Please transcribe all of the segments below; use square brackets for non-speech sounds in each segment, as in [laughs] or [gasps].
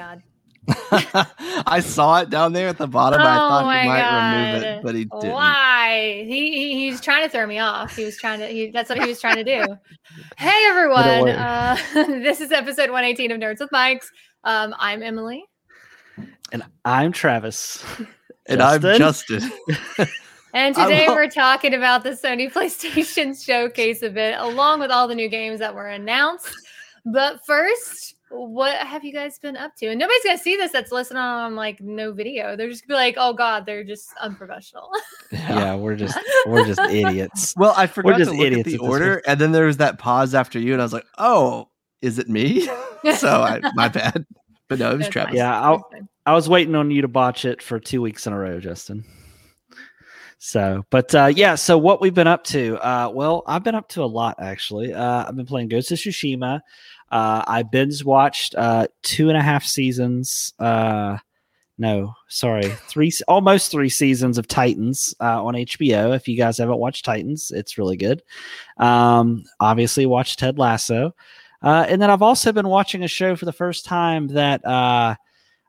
god. [laughs] I saw it down there at the bottom. Oh I thought my he might God. remove it, but he didn't. Why? He, he he's trying to throw me off. He was trying to. He, that's what he was trying to do. [laughs] hey everyone, uh, [laughs] this is episode 118 of Nerds with Mikes. Um, I'm Emily. And I'm Travis. And I'm Justin? Justin. And today will- we're talking about the Sony PlayStation Showcase a bit, along with all the new games that were announced. But first, what have you guys been up to? And nobody's gonna see this that's listening on like no video. They're just gonna be like, "Oh God, they're just unprofessional." [laughs] Yeah, we're just we're just [laughs] idiots. Well, I forgot just to look at idiots the at this order, and then there was that pause after you, and I was like, "Oh, is it me?" [laughs] so I, my bad. But no, it was That's Travis. Yeah, I'll- I was waiting on you to botch it for two weeks in a row, Justin. So, but uh, yeah, so what we've been up to? Uh, well, I've been up to a lot actually. Uh, I've been playing Ghost of Tsushima. Uh, I binge watched uh, two and a half seasons. Uh, no, sorry, three, almost three seasons of Titans uh, on HBO. If you guys haven't watched Titans, it's really good. Um, obviously, watched Ted Lasso, uh, and then I've also been watching a show for the first time that. Uh,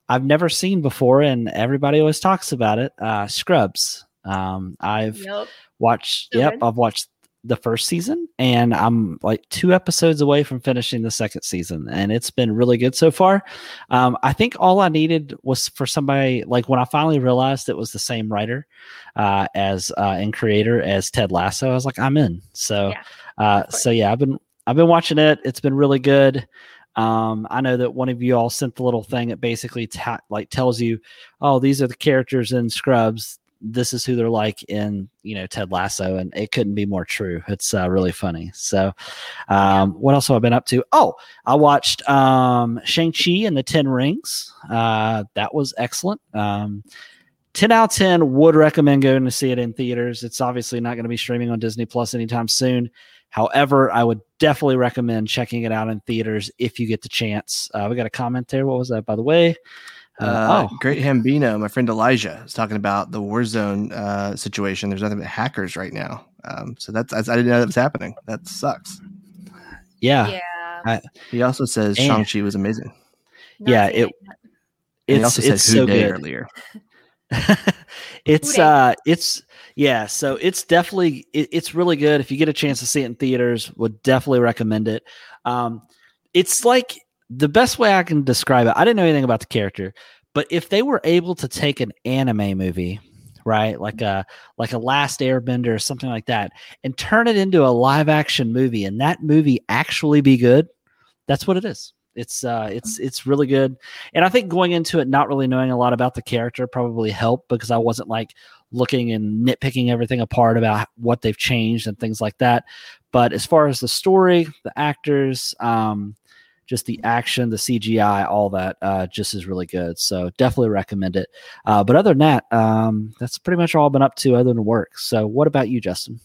I've never seen before, and everybody always talks about it. Uh, Scrubs. Um, I've Yep. watched. Yep. I've watched the first season, and I'm like two episodes away from finishing the second season, and it's been really good so far. Um, I think all I needed was for somebody like when I finally realized it was the same writer uh, as uh, and creator as Ted Lasso. I was like, I'm in. So, Yeah, uh, so yeah, I've been I've been watching it. It's been really good. Um, I know that one of you all sent the little thing that basically ta- like tells you, oh, these are the characters in Scrubs. This is who they're like in you know Ted Lasso, and it couldn't be more true. It's uh, really funny. So, um, what else have I been up to? Oh, I watched um, Shang Chi and the Ten Rings. Uh, that was excellent. Um, 10 out of 10 would recommend going to see it in theaters. It's obviously not going to be streaming on Disney Plus anytime soon. However, I would definitely recommend checking it out in theaters if you get the chance. Uh, we got a comment there. What was that, by the way? Uh, oh, Great Hambino, my friend Elijah, is talking about the Warzone uh, situation. There's nothing but hackers right now. Um, so that's, I didn't know that was happening. That sucks. yeah. Yeah. He also says And- Shang-Chi was amazing. Yeah, seen it- yet. And he It's, also said it's Who so good. earlier. [laughs] [laughs] it's uh it's yeah so it's definitely it, it's really good if you get a chance to see it in theaters would definitely recommend it um it's like the best way i can describe it i didn't know anything about the character but if they were able to take an anime movie right like a like a last airbender or something like that and turn it into a live action movie and that movie actually be good that's what it is it's uh it's it's really good and I think going into it not really knowing a lot about the character probably helped because I wasn't like looking and nitpicking everything apart about what they've changed and things like that. But as far as the story, the actors, um, just the action, the CGI, all that, uh, just is really good. So definitely recommend it. Uh, but other than that, um, that's pretty much all I've been up to other than work. So what about you, Justin?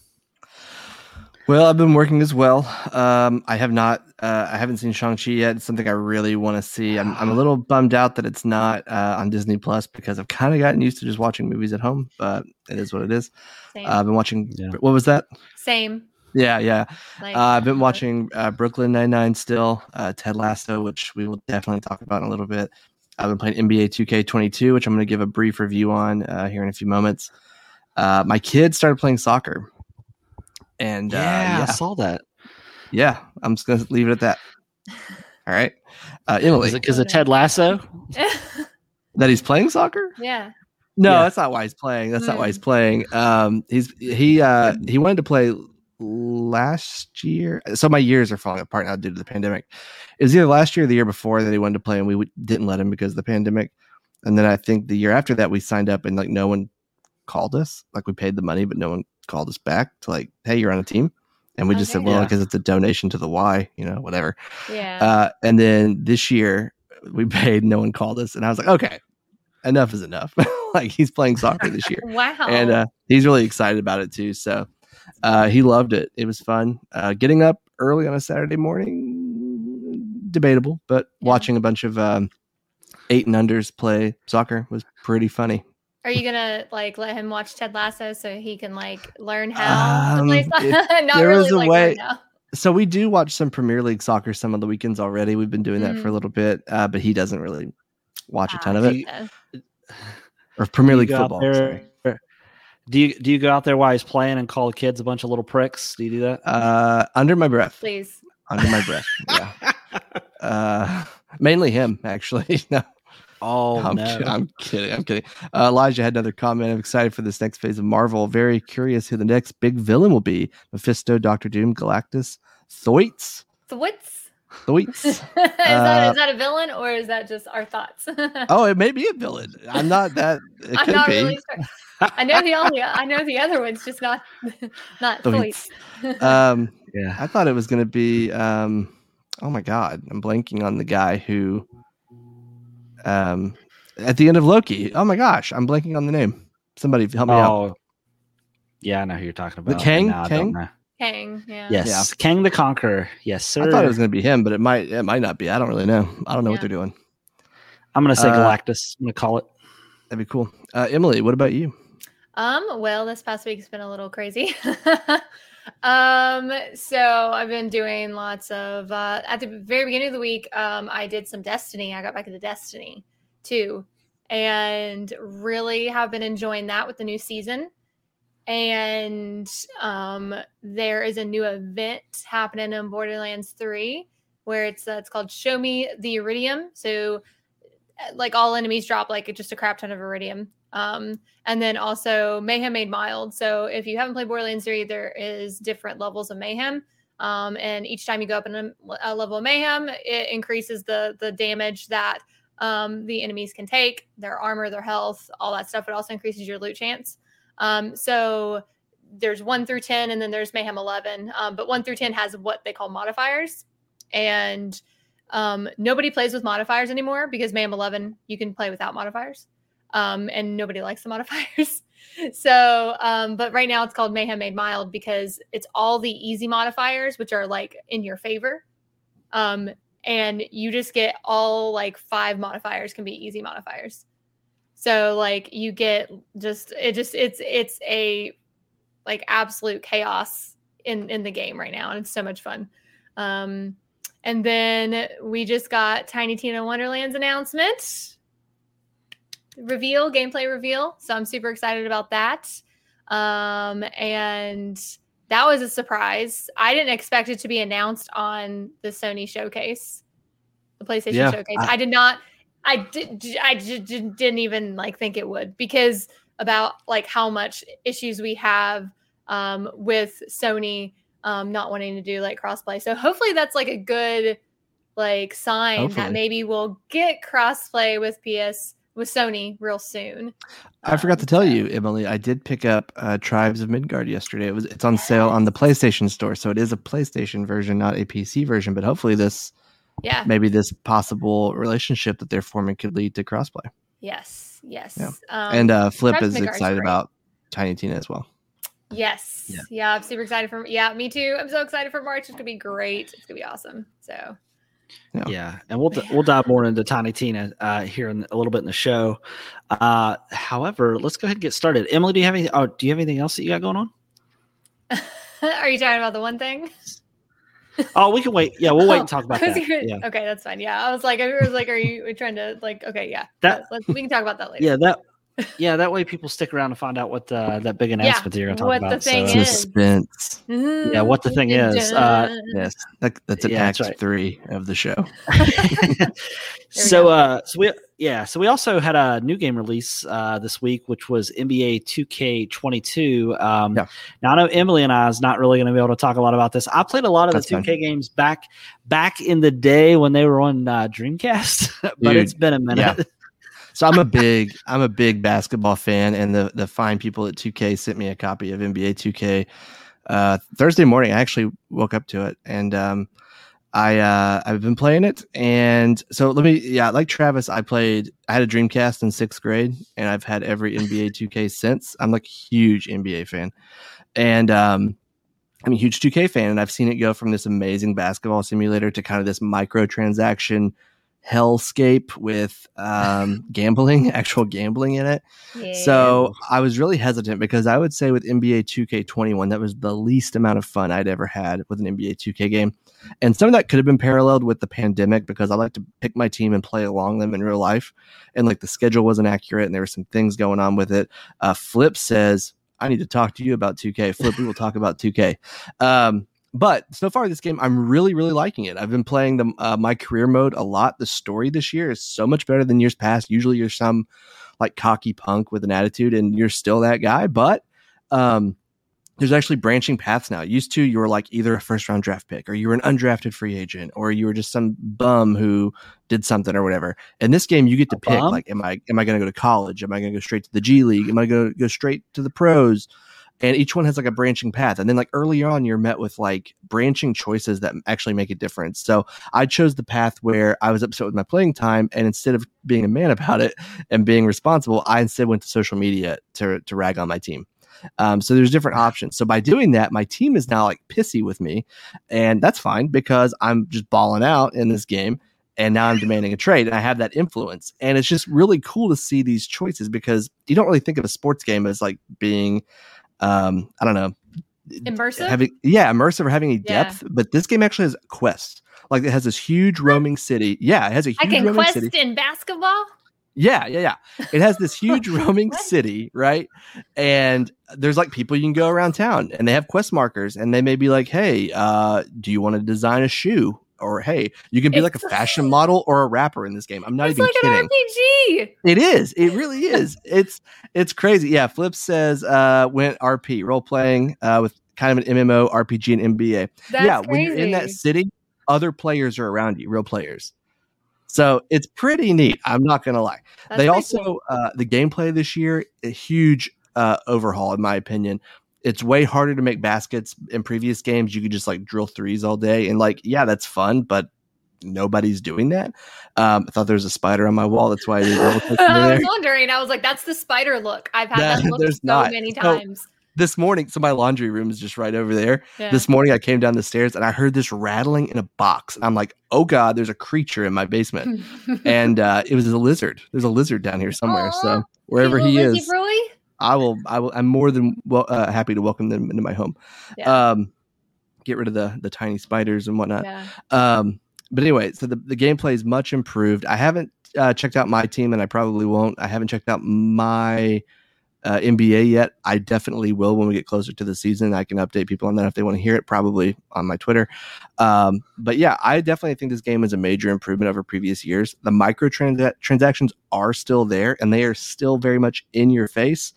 Well, I've been working as well. Um, I have not. Uh, I haven't seen Shang Chi yet. It's something I really want to see. I'm, I'm a little bummed out that it's not uh, on Disney Plus because I've kind of gotten used to just watching movies at home. But it is what it is. Same. Uh, I've been watching. Yeah. What was that? Same. Yeah, yeah. Like Uh, I've been watching uh, Brooklyn Nine Nine still. Uh, Ted Lasso, which we will definitely talk about in a little bit. I've been playing NBA 2K22, which I'm going to give a brief review on uh, here in a few moments. Uh, my kids started playing soccer, and uh, I saw that. yeah, I'm just gonna leave it at that. All right, uh, Emily, Is it because of Ted Lasso? [laughs] that he's playing soccer? yeah. No, Yeah. that's not why he's playing. That's not why Mm. he's playing. Um, he's he uh he wanted to play last year. So my years are falling apart now due to the pandemic. It was either last year or the year before that he wanted to play, and we w- didn't let him because of the pandemic. And then I think the year after that we signed up, and like no one called us. Like we paid the money, but no one called us back to like, hey, you're on a team. And we just said, well, Yeah. because it's a donation to the Y, you know, whatever. Yeah. Uh, and then this year we paid, no one called us, and I was like, okay, enough is enough. [laughs] like he's playing soccer this year, [laughs] wow. and uh, he's really excited about it too. So uh, he loved it. It was fun. Uh, getting up early on a Saturday morning, debatable, but Yeah. watching a bunch of um, eight and unders play soccer was pretty funny. Are you gonna like let him watch Ted Lasso so he can like learn how Um, to play soccer? [laughs] Not there really was a like way- right now. So we do watch some Premier League soccer some of the weekends already. We've been doing that for a Mm. little bit, uh, but he doesn't really watch a ton Ah, of it, yeah. or Premier League football. there- Do you do you go out there while he's playing and call the kids a bunch of little pricks? Do you do that? Uh, under my breath, Please. under my breath. [laughs] Yeah, uh, mainly him actually. [laughs] no, oh I'm, no! ki- I'm kidding. I'm kidding. Uh, Elijah had another comment. I'm excited for this next phase of Marvel. Very curious who the next big villain will be. Mephisto, Doctor Doom, Galactus, Thoits, So what's Thoits. [laughs] is, that, Uh, is that a villain or is that just our thoughts? [laughs] oh, it may be a villain. I'm not that. It I'm could not be. really sure. I know the only I know the other ones, just not [laughs] not Thoits. Thoits. Um, yeah, I thought it was going to be. Um, oh my god, I'm blanking on the guy who. Um, at the end of Loki. Oh my gosh, I'm blanking on the name. Somebody help me out. oh, yeah, I know who you're talking about. Kang? No, I Kang? Don't. Kang, yeah. Yes, Kang the Conqueror. Yes, sir. I thought it was going to be him, but it might. It might not be. I don't really know. I don't know Yeah. what they're doing. I'm gonna say Uh, Galactus. I'm gonna call it. That'd be cool. Uh, Emily, what about you? Um, well, this past week's been a little crazy. [laughs] um, so I've been doing lots of uh at the very beginning of the week, um, I did some Destiny. I got back into Destiny too, and really have been enjoying that with the new season. And um there is a new event happening in Borderlands 3 where it's uh, it's called Show Me the Iridium. So uh, like all enemies drop like just a crap ton of iridium. Um, and then also mayhem made mild. So if you haven't played Borderlands 3, there is different levels of mayhem. Um, and each time you go up in a, a level of mayhem, it increases the the damage that um, the enemies can take, their armor, their health, all that stuff. It also increases your loot chance. Um, so there's one through 10, and then there's mayhem 11. Um, but one through 10 has what they call modifiers. And um, nobody plays with modifiers anymore because Mayhem 11 you can play without modifiers, um, and nobody likes the [laughs] modifiers. so, um, but right now it's called Mayhem Made Mild because it's all the easy modifiers, which are like in your favor, um, and you just get all like five modifiers can be easy modifiers. So like you get just it just it's it's a like absolute chaos in in the game right now, and it's so much fun. Um, and then we just got Tiny Tina Wonderland's announcement reveal, gameplay reveal. So I'm super excited about that. Um, and that was a surprise. I didn't expect it to be announced on the Sony showcase, the PlayStation Yeah, showcase. I- I, did not. I did. I just didn't even like think it would because about like how much issues we have um, with Sony um, not wanting to do like crossplay. So hopefully that's like a good like sign Hopefully. that maybe we'll get crossplay with PS with Sony real soon. I forgot Um, to tell you, Emily. I did pick up uh, Tribes of Midgard yesterday. It was it's on sale on the PlayStation Store, so it is a PlayStation version, not a PC version. But hopefully, this Yeah. maybe this possible relationship that they're forming could lead to crossplay. Yes. Yes. Yeah. Um, and uh, Flip is excited about Tiny Tina as well. yes. Yeah. Yeah. I'm super excited for. Yeah. Me too. I'm so excited for March. It's gonna be great. It's gonna be awesome. So. Yeah. Yeah, and we'll we'll dive more into Tiny Tina uh, here in a little bit in the show. Uh, however, let's go ahead and get started. Emily, do you have any? Oh, do you have anything else that you got going on? [laughs] Are you talking about the one thing? Oh, we can wait. Yeah, we'll wait and Oh, talk about that. gonna- Yeah, Okay, that's fine. Yeah, I was like, I was like, are you [laughs] trying to like? Okay, yeah. That- let's, we can talk about that later. yeah, that [laughs] yeah, that way people stick around to find out what uh, that big announcement that you're going to talk what the about. thing so, is. Suspense. Yeah, what the thing is, uh, Yes, that, that's an Yeah, that's act right. three of the show. [laughs] so uh so we yeah so we also had a new game release uh this week which was nba 2k22 um Yeah. now i know emily and i is not really going to be able to talk a lot about this i played a lot of That's the 2k fine. games back back in the day when they were on uh, dreamcast [laughs] but Dude, it's been a minute [laughs] So I'm a big I'm a big basketball fan, and the the fine people at 2K sent me a copy of NBA 2K uh, Thursday morning. I actually woke up to it, and um, I uh, I've been playing it. And so let me yeah, like Travis, I played. I had a Dreamcast in sixth grade, and I've had every NBA 2K [laughs] since. I'm like a huge NBA fan, and um, I'm a huge 2K fan, and I've seen it go from this amazing basketball simulator to kind of this microtransaction hellscape with um, [laughs] gambling, actual gambling in it. Yeah. So I was really hesitant because I would say with NBA 2K21, that was the least amount of fun I'd ever had with an NBA 2K game. And some of that could have been paralleled with the pandemic because I like to pick my team and play along them in real life. And like the schedule wasn't accurate and there were some things going on with it. Uh, Flip says, I need to talk to you about 2K. Flip, we will talk about 2K. Um, but so far this game i'm really really liking it. I've been playing the uh, my career mode a lot. The story this year is so much better than years past. Usually you're some like cocky punk with an attitude and you're still that guy but um there's actually branching paths now. Used to you were like either a first round draft pick or you were an undrafted free agent or you were just some bum who did something or whatever. In this game you get to A pick bum? like am i am i going to go to college? Am i going to go straight to the g league? Am i going to go straight to the pros and each one has like a branching path and then like early on you're met with like branching choices that actually make a difference. So i chose the path where i was upset with my playing time and instead of being a man [laughs] about it and being responsible i instead went to social media to to rag on my team. Um, so there's different [laughs] options. So by doing that my team is now like pissy with me and that's fine because i'm just balling out in this game and now I'm demanding a trade, and I have that influence. And it's just really cool to see these choices because you don't really think of a sports game as like being, um, I don't know, immersive. having yeah immersive or having any Yeah. depth but this game actually has quests. Like it has this huge roaming city. Yeah it has a huge I can roaming quest city. in basketball. yeah yeah yeah. It has this [laughs] huge roaming city right? And there's like people you can go around town and they have quest markers and they may be like hey uh do you want to design a shoe or hey you can be like a It's- fashion model or a rapper in this game i'm not even kidding. It's like kidding an RPG. it is. It really [laughs] is. it's it's crazy. Yeah. Flip says uh went RP role playing uh with kind of an MMO RPG and NBA. That's yeah, crazy. when you're in that city, other players are around you, real players. So it's pretty neat. I'm not gonna lie. That's they also cool. uh the gameplay this year, a huge uh overhaul in my opinion. It's way harder to make baskets in previous games. You could just like drill threes all day, and like, yeah, that's fun, but nobody's doing that. Um, I thought there was a spider on my wall. That's why I didn't double [laughs] click I was wondering. I was like, "That's the spider look." I've had That- that [laughs] look so not. many So, times. This morning, so my laundry room is just right over there. Yeah. This morning, I came down the stairs and I heard this rattling in a box. And I'm like, oh God, there's a creature in my basement. [laughs] and uh, it was a lizard. There's a lizard down here somewhere. Aw, so wherever he is, Roy? I will, I will, I'm more than well, uh, happy to welcome them into my home. Yeah. Um, get rid of the, the tiny spiders and whatnot. yeah. Um, but anyway, so the, the gameplay is much improved. I haven't uh, checked out my team, and I probably won't. I haven't checked out my uh, NBA yet. I definitely will when we get closer to the season. I can update people on that if they want to hear it, probably on my Twitter. Um, but yeah, I definitely think this game is a major improvement over previous years. The microtransactions are still there, and they are still very much in your face.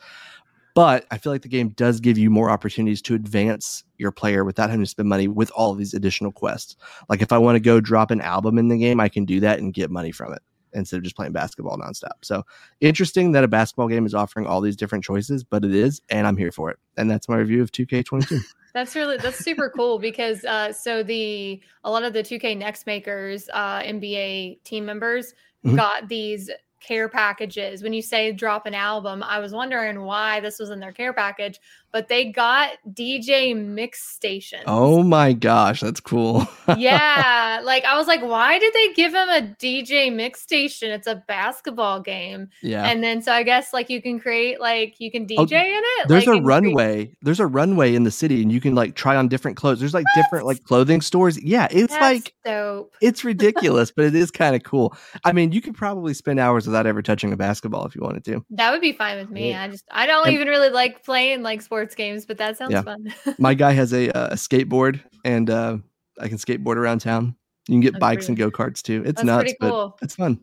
But I feel like the game does give you more opportunities to advance your player without having to spend money with all these additional quests. Like if I want to go drop an album in the game, I can do that and get money from it instead of just playing basketball nonstop. So interesting that a basketball game is offering all these different choices, but it is, and I'm here for it. And that's my review of 2K22. [laughs] That's really that's super cool because uh, so the a lot of the 2K Next makers, uh, NBA team members Mhm. got these care packages. When you say drop an album, I was wondering why this was in their care package, but they got DJ mix stations. oh my gosh, that's cool. [laughs] yeah, like I was like, why did they give him a DJ mix station? It's a basketball game, yeah. and then so I guess like you can create like you can DJ Oh, in it. There's like, a and create- runway. There's a runway in the city, and you can like try on different clothes. There's like different like clothing stores. Yeah, it's That's like dope. it's ridiculous, but it is [laughs] kind of cool. I mean, you could probably spend hours without ever touching a basketball if you wanted to. That would be fine with me. Yeah. I just I don't And- even really like playing like sports games, but that sounds Yeah. fun. [laughs] My guy has a, uh, a skateboard, and uh, I can skateboard around town. You can get That's bikes and go karts too. It's That's nuts, pretty but it's fun.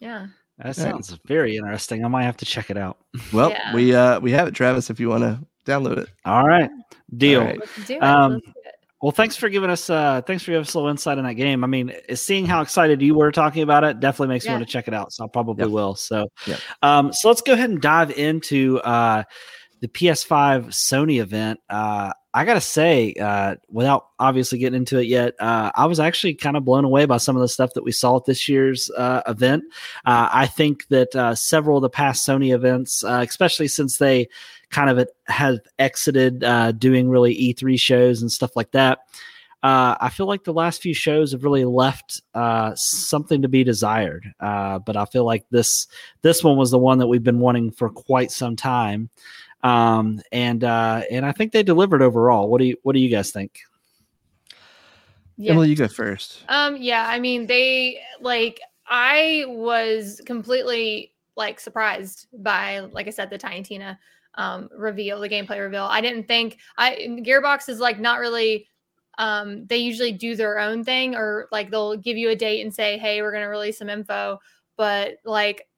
yeah. That Right. sounds very interesting. I might have to check it out. [laughs] Well, Yeah. we uh we have it, Travis. If you want to download it, All right, deal. All right. Let's do it. Um, Let's. Well, thanks for giving us uh thanks for giving us a little insight in that game. I mean, seeing how excited you were talking about it definitely makes me want to check it out. So I probably Yep. will. So Yep. um so let's go ahead and dive into uh the PS5 Sony event. Uh I gotta say, uh, without obviously getting into it yet, uh, I was actually kind of blown away by some of the stuff that we saw at this year's uh, event. Uh, I think that uh, several of the past Sony events, uh, especially since they kind of have exited doing really E3 shows and stuff like that, I feel like the last few shows have really left something to be desired. But I feel like this this one was the one that we've been wanting for quite some time, um, and uh, and I think they delivered overall. What do you What do you guys think? Yeah. Emily, you go first. Um, yeah, I mean, they like I was completely like surprised by, like I said, the Tiny Tina um reveal, the gameplay reveal. I didn't think I Gearbox is like not really um they usually do their own thing or like they'll give you a date and say, Hey, we're gonna release some info, but like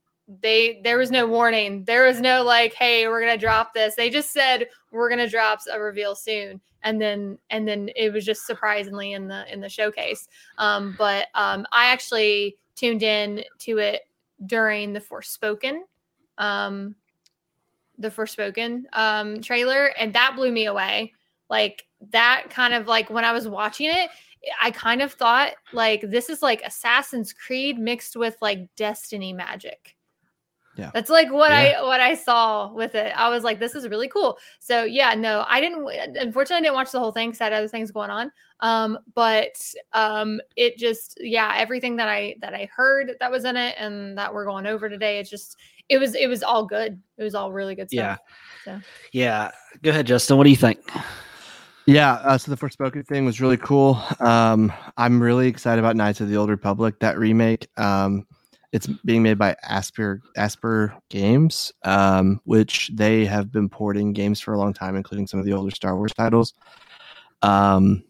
they there was no warning. There was no like, hey, we're gonna drop this. They just said we're gonna drop a reveal soon and then and then it was just surprisingly in the in the showcase um but um i actually tuned in to it during the forspoken um the forspoken um trailer and that blew me away like that kind of like when i was watching it i kind of thought like this is like assassin's creed mixed with like destiny magic Yeah. that's like what Yeah. i what i saw with it i was like this is really cool so yeah no i didn't unfortunately i didn't watch the whole thing because i had other things going on um but um it just yeah everything that i that i heard that was in it and that we're going over today it's just it was it was all good it was all really good Yeah. stuff so Yeah, go ahead, Justin. What do you think? Yeah, uh, so the Forspoken thing was really cool. Um, I'm really excited about Knights of the Old Republic, that remake. Um, it's being made by Aspyr Aspyr Games, um, which they have been porting games for a long time, including some of the older Star Wars titles. Um,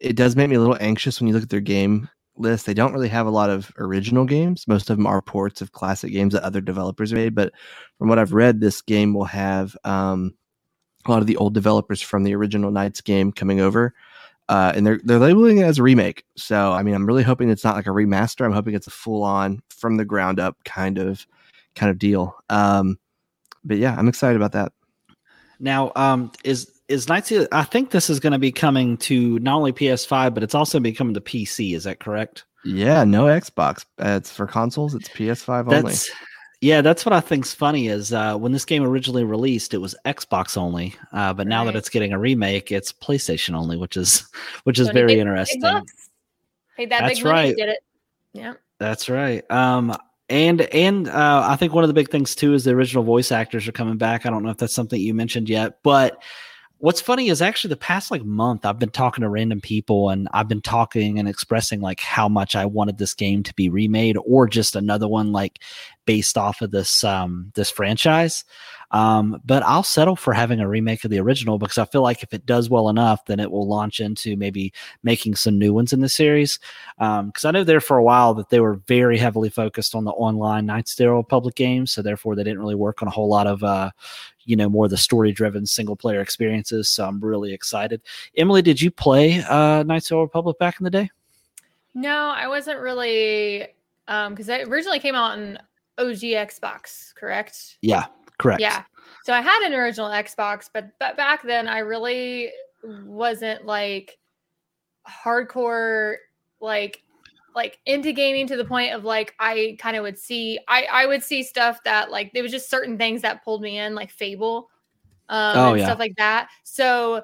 it does make me a little anxious when you look at their game list. They don't really have a lot of original games. Most of them are ports of classic games that other developers made. But from what I've read, this game will have um, a lot of the old developers from the original Knights game coming over. Uh, and they're they're labeling it as a remake. So I mean, I'm really hoping it's not like a remaster. I'm hoping it's a full on from the ground up kind of kind of deal. Um, but yeah, I'm excited about that. Now, um, is is Knights? I think this is going to be coming to not only PS5, but it's also be coming to PC. Is that correct? Yeah, no Xbox. Uh, it's for consoles. It's PS5 only. That's yeah, that's what I think's funny is uh, when this game originally released, it was Xbox only, uh, but now that it's getting a remake, it's PlayStation only, which is [laughs] which is very interesting. paid that That's big money right. did it yeah That's right. Um, and and uh, I think one of the big things too is the original voice actors are coming back. I don't know if that's something you mentioned yet, but what's funny is actually the past like month I've been talking to random people and I've been talking and expressing like how much I wanted this game to be remade or just another one like based off of this um this franchise. Um, but I'll settle for having a remake of the original because I feel like if it does well enough, then it will launch into maybe making some new ones in the series. Because I know there for a while that they were very heavily focused on the online the Old Republic games, so therefore they didn't really work on a whole lot of, uh, you know, more of the story-driven single-player experiences. So I'm really excited. Emily, did you play uh, Knights of the Republic back in the day? no i wasn't really um because it originally came out in og xbox correct Yeah, correct. Yeah. So I had an original Xbox, but but back then I really wasn't like hardcore like like into gaming to the point of like I kind of would see I I would see stuff that like there was just certain things that pulled me in like Fable um Oh, and yeah. stuff like that. So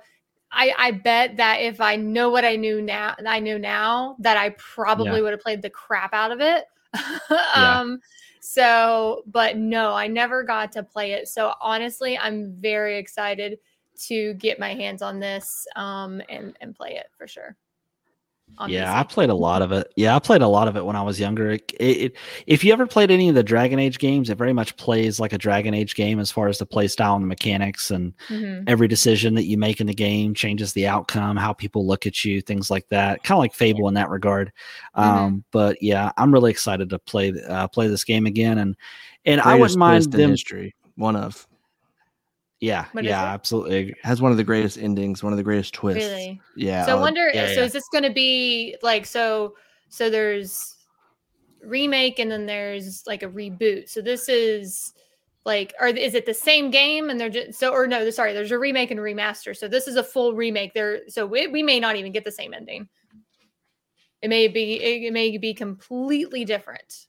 I I bet that if I know what I knew now I know now that I probably Yeah. would have played the crap out of it. [laughs] Yeah. um so, but no, I never got to play it. So honestly, I'm very excited to get my hands on this um and and play it for sure. On Yeah, PC. I played a lot of it. Yeah, I played a lot of it when I was younger. It, it, if you ever played any of the Dragon Age games, it very much plays like a Dragon Age game as far as the play style and the mechanics and Mhm. every decision that you make in the game changes the outcome, how people look at you, things like that. Kind of like Fable in that regard. Um, But yeah, I'm really excited to play uh, play this game again, and and I Greatest wouldn't mind them. history. One of Yeah, What yeah, absolutely. agree. has one of the greatest endings. One of the greatest twists. Really? Yeah. So I wonder yeah, so yeah. is this going to be like so so there's remake and then there's like a reboot. So this is like or is it the same game and they're just so or no, sorry, there's a remake and a remaster. So this is a full remake. There so we, we may not even get the same ending. It may be it may be completely different.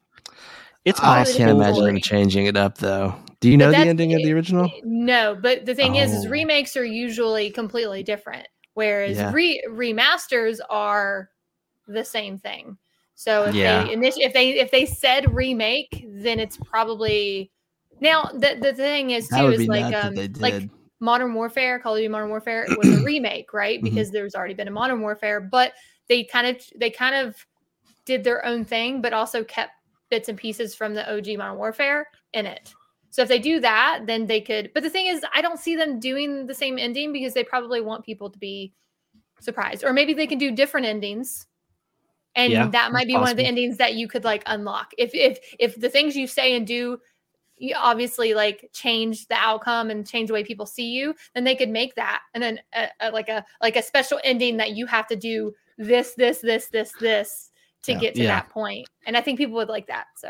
It's I possible. can't imagine them changing it up though. Do you know the ending of the original? No, but the thing is, is Oh. remakes are usually completely different. whereas Yeah. re- remasters are the same thing. So if Yeah. they initi- if they if they said remake, then it's probably now the the thing is too is like um if they did. like Modern Warfare, Call of Duty Modern Warfare was a [clears throat] remake, right? Mhm. Because there's already been a Modern Warfare, but they kind of they kind of did their own thing, but also kept bits and pieces from the OG Modern Warfare in it. So if they do that, then they could. But the thing is, I don't see them doing the same ending because they probably want people to be surprised, or maybe they can do different endings. And Yeah, that might be one of the endings that you could like unlock. If if if the things you say and do you obviously like change the outcome and change the way people see you, then they could make that and then a, a, like a like a special ending that you have to do this this this this this to Yeah. get to Yeah. that point. And I think people would like that. So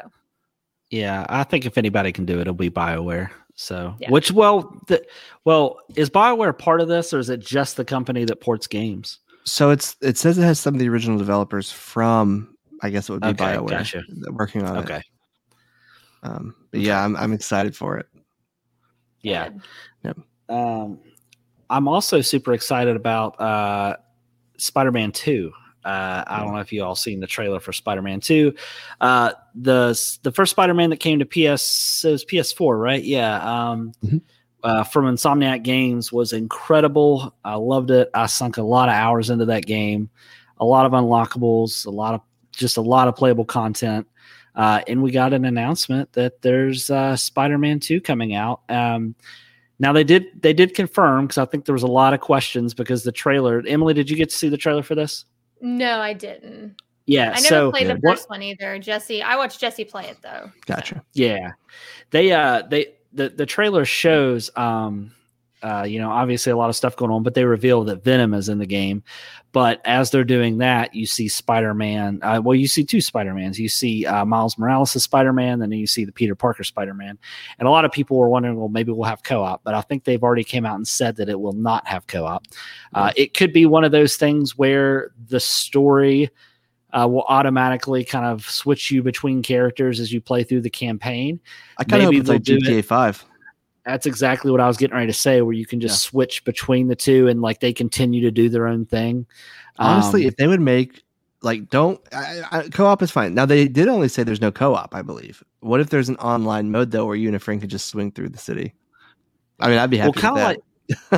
Yeah, I think if anybody can do it, it'll be Bioware. So, Yeah. which well, the, well, is Bioware part of this, or is it just the company that ports games? So it's it says it has some of the original developers from I guess it would be Okay, Bioware gotcha. working on it. Okay, Um, but yeah, I'm I'm excited for it. yeah. good. Um, I'm also super excited about uh, Spider-Man Two. Uh, I don't know if you all seen the trailer for Spider-Man Two. Uh, the the first Spider-Man that came to PS it was PS4, right? Yeah. Um, Mhm. uh, from Insomniac Games was incredible. I loved it. I sunk a lot of hours into that game. A lot of unlockables. A lot of just a lot of playable content. Uh, and we got an announcement that there's uh, Spider-Man Two coming out. Um, now they did they did confirm because I think there was a lot of questions because the trailer. Emily, did you get to see the trailer for this? No, I didn't. Yeah. I never so played the what- first one either. Jesse, I watched Jesse play it though. Gotcha. Yeah, they uh they the the trailer shows um uh you know obviously a lot of stuff going on, but they reveal that Venom is in the game. But as they're doing that, you see Spider Man. Uh, well, you see two Spider Mans. You see uh, Miles Morales' Spider Man, and then you see the Peter Parker Spider Man. And a lot of people were wondering, well, maybe we'll have co op, but I think they've already came out and said that it will not have co op. Uh, it could be one of those things where the story uh, will automatically kind of switch you between characters as you play through the campaign. I kind of hope it's like GTA Five. That's exactly what I was getting ready to say, where you can just switch between the two and like they continue to do their own thing. Honestly, Um, if they would make like don't I, I, co-op is fine. Now they did only say there's no co-op, I believe. What if there's an online mode though, where you and a friend could just swing through the city? I mean, I'd be happy. well, kind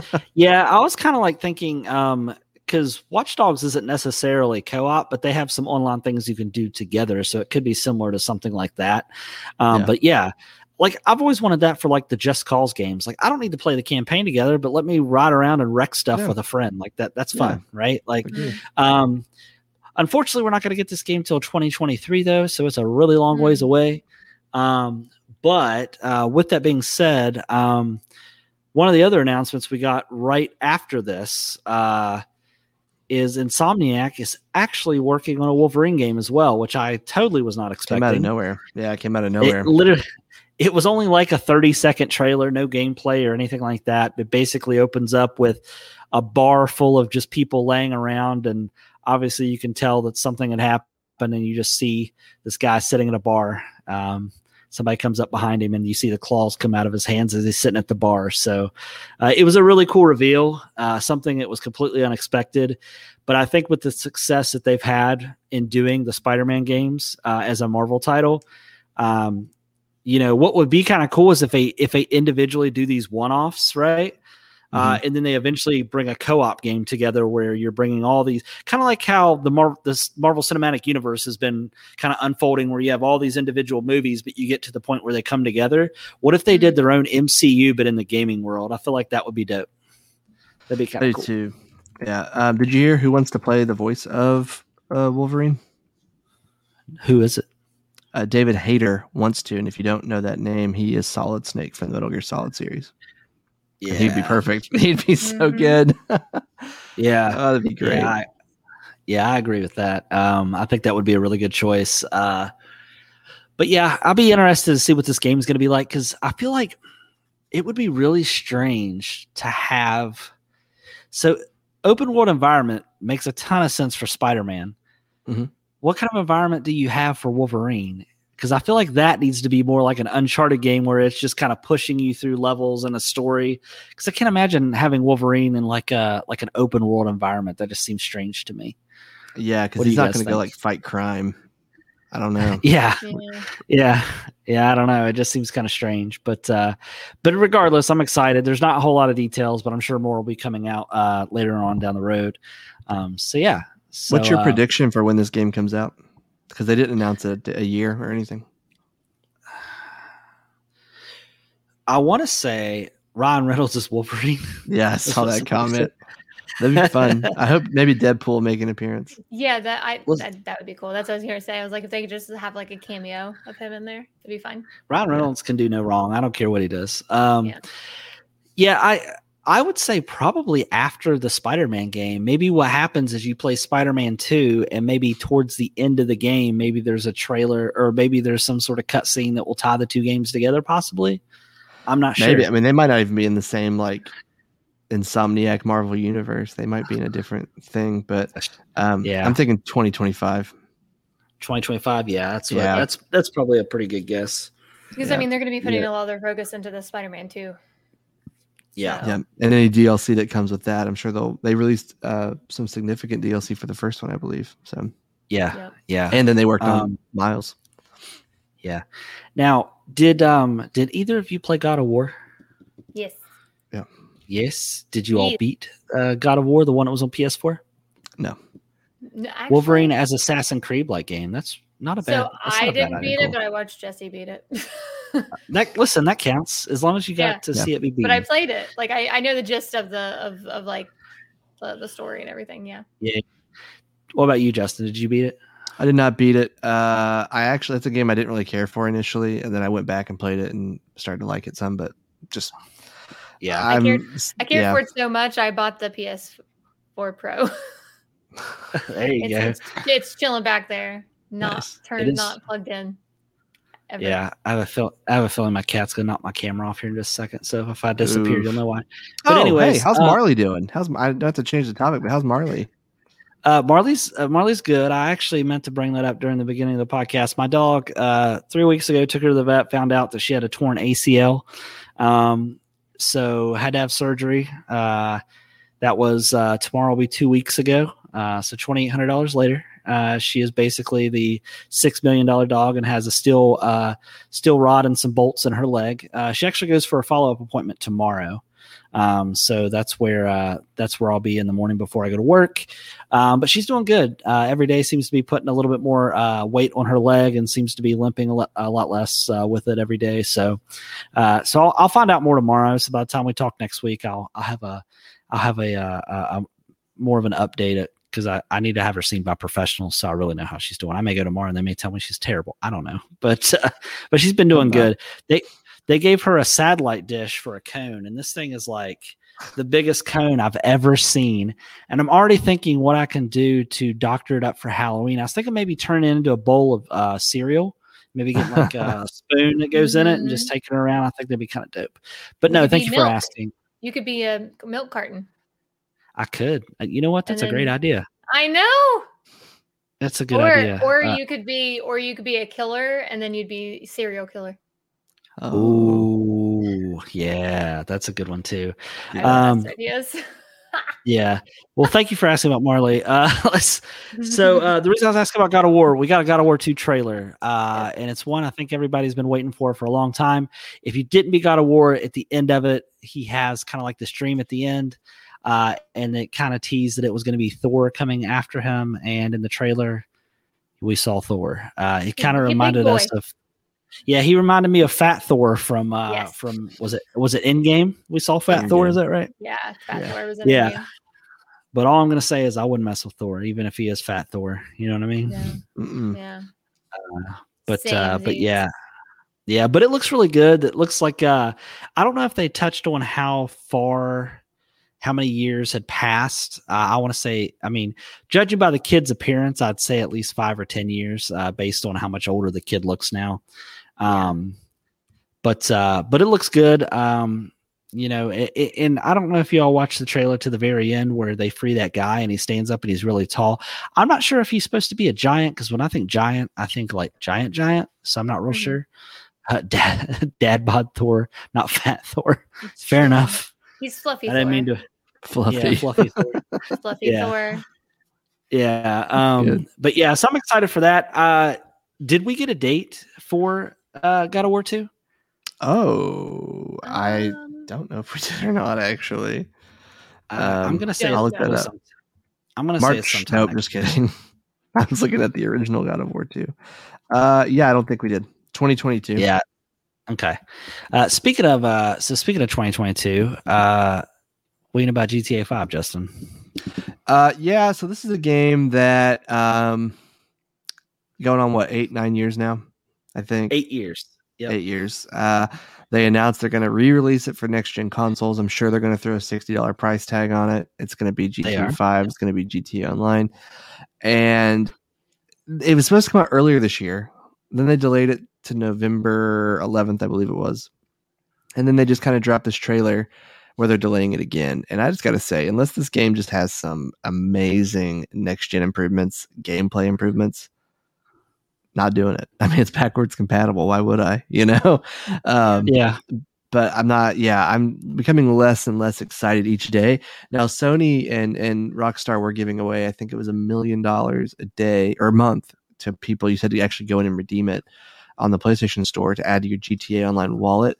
of like, [laughs] yeah, I was kind of like thinking, um, because Watch Dogs isn't necessarily co-op, but they have some online things you can do together, so it could be similar to something like that. Um, Yeah. But yeah, like I've always wanted that for like the Just Cause games. Like I don't need to play the campaign together, but let me ride around and wreck stuff Yeah. with a friend. Like that, that's Yeah. fun, right? Like. Um, unfortunately, we're not going to get this game till 2023, though, so it's a really long ways Mm. away. Um, but uh, with that being said, um, one of the other announcements we got right after this uh, is Insomniac is actually working on a Wolverine game as well, which I totally was not came expecting. out of nowhere. Yeah, it came out of nowhere. It literally, it was only like a 30 second trailer, no gameplay or anything like that. It basically opens up with a bar full of just people laying around. And obviously, you can tell that something had happened, and you just see this guy sitting at a bar. Um, somebody comes up behind him, and you see the claws come out of his hands as he's sitting at the bar. So uh, it was a really cool reveal, uh, something that was completely unexpected. But I think with the success that they've had in doing the Spider Man games uh, as a Marvel title, um, you know what would be kind of cool is if they if they individually do these one offs, right? Uh, and then they eventually bring a co-op game together where you're bringing all these kind of like how the Mar- this Marvel Cinematic Universe has been kind of unfolding, where you have all these individual movies, but you get to the point where they come together. What if they did their own MCU but in the gaming world? I feel like that would be dope. That'd be kind of cool. too. Yeah. Um, did you hear who wants to play the voice of uh, Wolverine? Who is it? Uh, David Hayter wants to, and if you don't know that name, he is Solid Snake from the Metal Gear Solid series. Yeah. He'd be perfect. [laughs] He'd be so Mhm. good. [laughs] Yeah, oh, that'd be great. Yeah, I, yeah, I agree with that. Um, I think that would be a really good choice. Uh, but yeah, I'll be interested to see what this game is going to be like because I feel like it would be really strange to have. So, open world environment makes a ton of sense for Spider Man. Mhm. What kind of environment do you have for Wolverine? because I feel like that needs to be more like an Uncharted game where it's just kind of pushing you through levels and a story. Because I can't imagine having Wolverine in like a like an open world environment. That just seems strange to me. Yeah, because he's not going to go like fight crime. I don't know. [laughs] Yeah, Yeah. yeah, yeah. I don't know. It just seems kind of strange, but uh, but regardless, I'm excited. There's not a whole lot of details, but I'm sure more will be coming out uh, later on down the road. Um, so yeah. So, What's your uh, prediction for when this game comes out? Because they didn't announce it a year or anything. I want to say Ryan Reynolds is Wolverine. Yeah, I [laughs] saw that comment. That'd be fun. I hope maybe Deadpool make an appearance. Yeah, that I Was- that, that would be cool. That's what I was gonna say. I was like, if they could just have like a cameo of him in there, it'd be fine. Ryan Reynolds can do no wrong. I don't care what he does. Um, Yeah. yeah. I I would say probably after the Spider-Man game. Maybe what happens is you play Spider-Man two, and maybe towards the end of the game, maybe there's a trailer, or maybe there's some sort of cutscene that will tie the two games together. Possibly. I'm not sure. Maybe. I mean, they might not even be in the same like Insomniac Marvel universe. They might be in a different thing. But um, Yeah. I'm thinking 2025. 2025. Yeah, that's what, Yeah. that's that's probably a pretty good guess. Because Yeah. I mean, they're gonna be putting Yeah. a lot of their focus into the Spider-Man too. Yeah. Yeah, and any DLC that comes with that, I'm sure they'll they released uh, some significant DLC for the first one, I believe. So, Yeah, Yep. yeah. and then they worked on Miles. Yeah. Now, did um did either of you play God of War? Yes. Yeah. Yes. Did you all beat uh, God of War, the one that was on PS4? No, actually- Wolverine as Assassin Creed like game. That's not a bad. So that's I not a bad didn't beat it, but I watched Jesse beat it. [laughs] That listen, that counts as long as you got Yeah. to Yeah. see it be beaten. but I played it. Like I, I know the gist of the of, of like the, the story and everything. Yeah. Yeah. what about you, Justin? Did you beat it? I did not beat it. Uh, I actually, that's a game I didn't really care for initially, and then I went back and played it and started to like it some. But just, Yeah. I I'm, cared- I cared yeah. for it so much. I bought the PS4 Pro. [laughs] [laughs] there you it's, go. it's it's chilling back there, not Nice. Turned, not plugged in. Ever. Yeah, I have a feel. I have a feeling my cat's gonna knock my camera off here in just a second. So if I disappear, Oof. you'll know why. But oh, anyways, hey, how's uh, Marley doing? How's I don't have to change the topic, but how's Marley? Uh, Marley's uh, Marley's good. I actually meant to bring that up during the beginning of the podcast. My dog, uh, three weeks ago, took her to the vet, found out that she had a torn ACL, um, so had to have surgery. Uh, that was uh, tomorrow. Will be two weeks ago. Uh, so twenty eight hundred dollars later. Uh, she is basically the six million dollar dog and has a steel uh, steel rod and some bolts in her leg. Uh, she actually goes for a follow up appointment tomorrow. Um, so that's where uh, that's where I'll be in the morning before I go to work. Um, but she's doing good. Uh, every day seems to be putting a little bit more uh, weight on her leg and seems to be limping a, lo- a lot less uh, with it every day. So, uh, so I'll, I'll find out more tomorrow. So by the time we talk next week, I'll I'll have a I'll have a, uh, a, a more of an update because I, I need to have her seen by professionals so I really know how she's doing. I may go tomorrow and they may tell me she's terrible. I don't know, [laughs] but uh, but she's been doing good. They they gave her a satellite dish for a cone, and this thing is like the biggest cone I've ever seen. And I'm already thinking what I can do to doctor it up for Halloween. I was thinking maybe turn it into a bowl of uh, cereal. Maybe get like a [laughs] spoon that goes in it and just take it around. I think that'd be kind of dope. But no, thank you for asking. You could be a milk carton. I could. Uh, You know what? That's a great idea. I know. That's a good or idea. or Uh, you could be or you could be a killer and then you'd be serial killer. Oh, yeah, that's a good one too. Um, ideas. [laughs] Yeah. Well, thank you for asking about Marley. [laughs] Uh, let's So [laughs] uh, the reason I was asking about God of War, we got a God of War 2 trailer, uh, and it's one I think everybody's been waiting for for a long time. If you didn't beat God of War at the end of it, he has kind of like the stream at the end, uh, and it kind of teased that it was going to be Thor coming after him. And in the trailer, we saw Thor. Uh, it kind of reminded us of. Yeah, he reminded me of Fat Thor from uh Yes. from was it was it Endgame? We saw Fat Thor, is that right? yeah, Fat Yeah. Thor was in Yeah. yeah. But all I'm gonna say is I wouldn't mess with Thor, even if he is Fat Thor. You know what I mean? Yeah. Yeah. but uh but yeah yeah but it looks really good it looks like uh i don't know if they touched on how far how many years had passed uh, i want to say i mean judging by the kid's appearance i'd say at least five or ten years uh, based on how much older the kid looks now um but uh but it looks good um you know, it, it- and I don't know if y'all watched the trailer to the very end where they free that guy and he stands up and he's really tall. I'm not sure if he's supposed to be a giant because when I think giant, I think like giant giant. So I'm not real Mhm. sure. Uh, [laughs] dad, dad bod Thor, not fat Thor. Fair enough. He's fluffy. I didn't Thor. mean to. Fluffy. Yeah, fluffy [laughs] Thor. fluffy Yeah. Thor. Yeah. Um, Good. but yeah, so I'm excited for that. Uh, did we get a date for uh, God of War 2? Oh, I Um, don't know if we [laughs] did or not actually. Uh, I'm Um, gonna say I'll it's look that probably up. some- I'm gonna say it's March. sometime. Nope, just kidding. [laughs] I was looking at the original God of War 2. Uh, yeah, I don't think we did. 2022. Yeah. Okay. Uh, speaking of uh, so speaking of 2022, uh, what do you know about GTA 5, Justin? Uh, yeah. So this is a game that um, going on what eight nine years now, I think Eight years. Yep. eight years. Uh, they announced they're going to re-release it for next gen consoles. I'm sure they're going to throw a sixty dollar price tag on it. It's going to be GTA Five. It's going to be GTA Online, and it was supposed to come out earlier this year. Then they delayed it to November 11th, I believe it was, and then they just kind of dropped this trailer where they're delaying it again. And I just got to say, unless this game just has some amazing next gen improvements, gameplay improvements, not doing it. [laughs] I mean, it's backwards compatible. Why would I? You know. [laughs] Um, Yeah. but I'm not. Yeah, I'm becoming less and less excited each day. Now, Sony and and Rockstar were giving away, I think it was a million dollars a day or a month to people. You said to actually go in and redeem it on the PlayStation Store to add to your GTA Online wallet.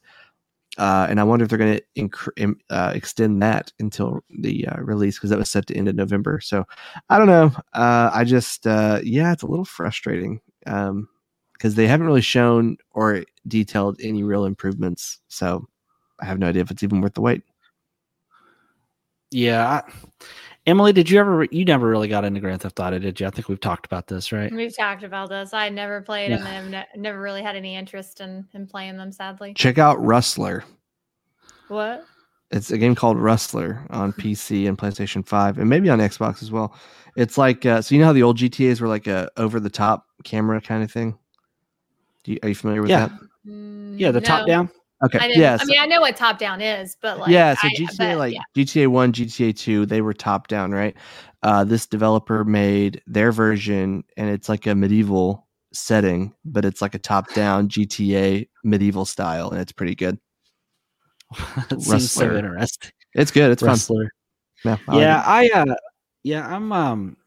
Uh, and I wonder if they're going to inc- im- uh, extend that until the uh, release because that was set to end in November. So I don't know. Uh, I just, uh, yeah, it's a little frustrating because they haven't really shown or detailed any real improvements. So I have no idea if it's even worth the wait. Yeah. I, Emily, did you ever? You never really got into Grand Theft Auto, did you? I think we've talked about this, right? We've talked about this. I never played Yeah. them and I've ne- never really had any interest in, in playing them, sadly. Check out Rustler. What? It's a game called Rustler on PC and PlayStation 5 and maybe on Xbox as well. It's like uh, so you know how the old GTA's were like a over the top camera kind of thing. Do you, are you familiar with Yeah. that? Yeah, the top Mm, down. Okay. I didn't, yeah. I mean, I know what top down is, but like, yeah, so I- GTA but, like yeah. GTA 1, GTA 2, they were top down, right? Uh this developer made their version and it's like a medieval setting, but it's like a top down GTA medieval style and it's pretty good. [laughs] it seems so interesting. It's good. It's Rustler. fun. Yeah. I yeah, it. I uh yeah, I'm um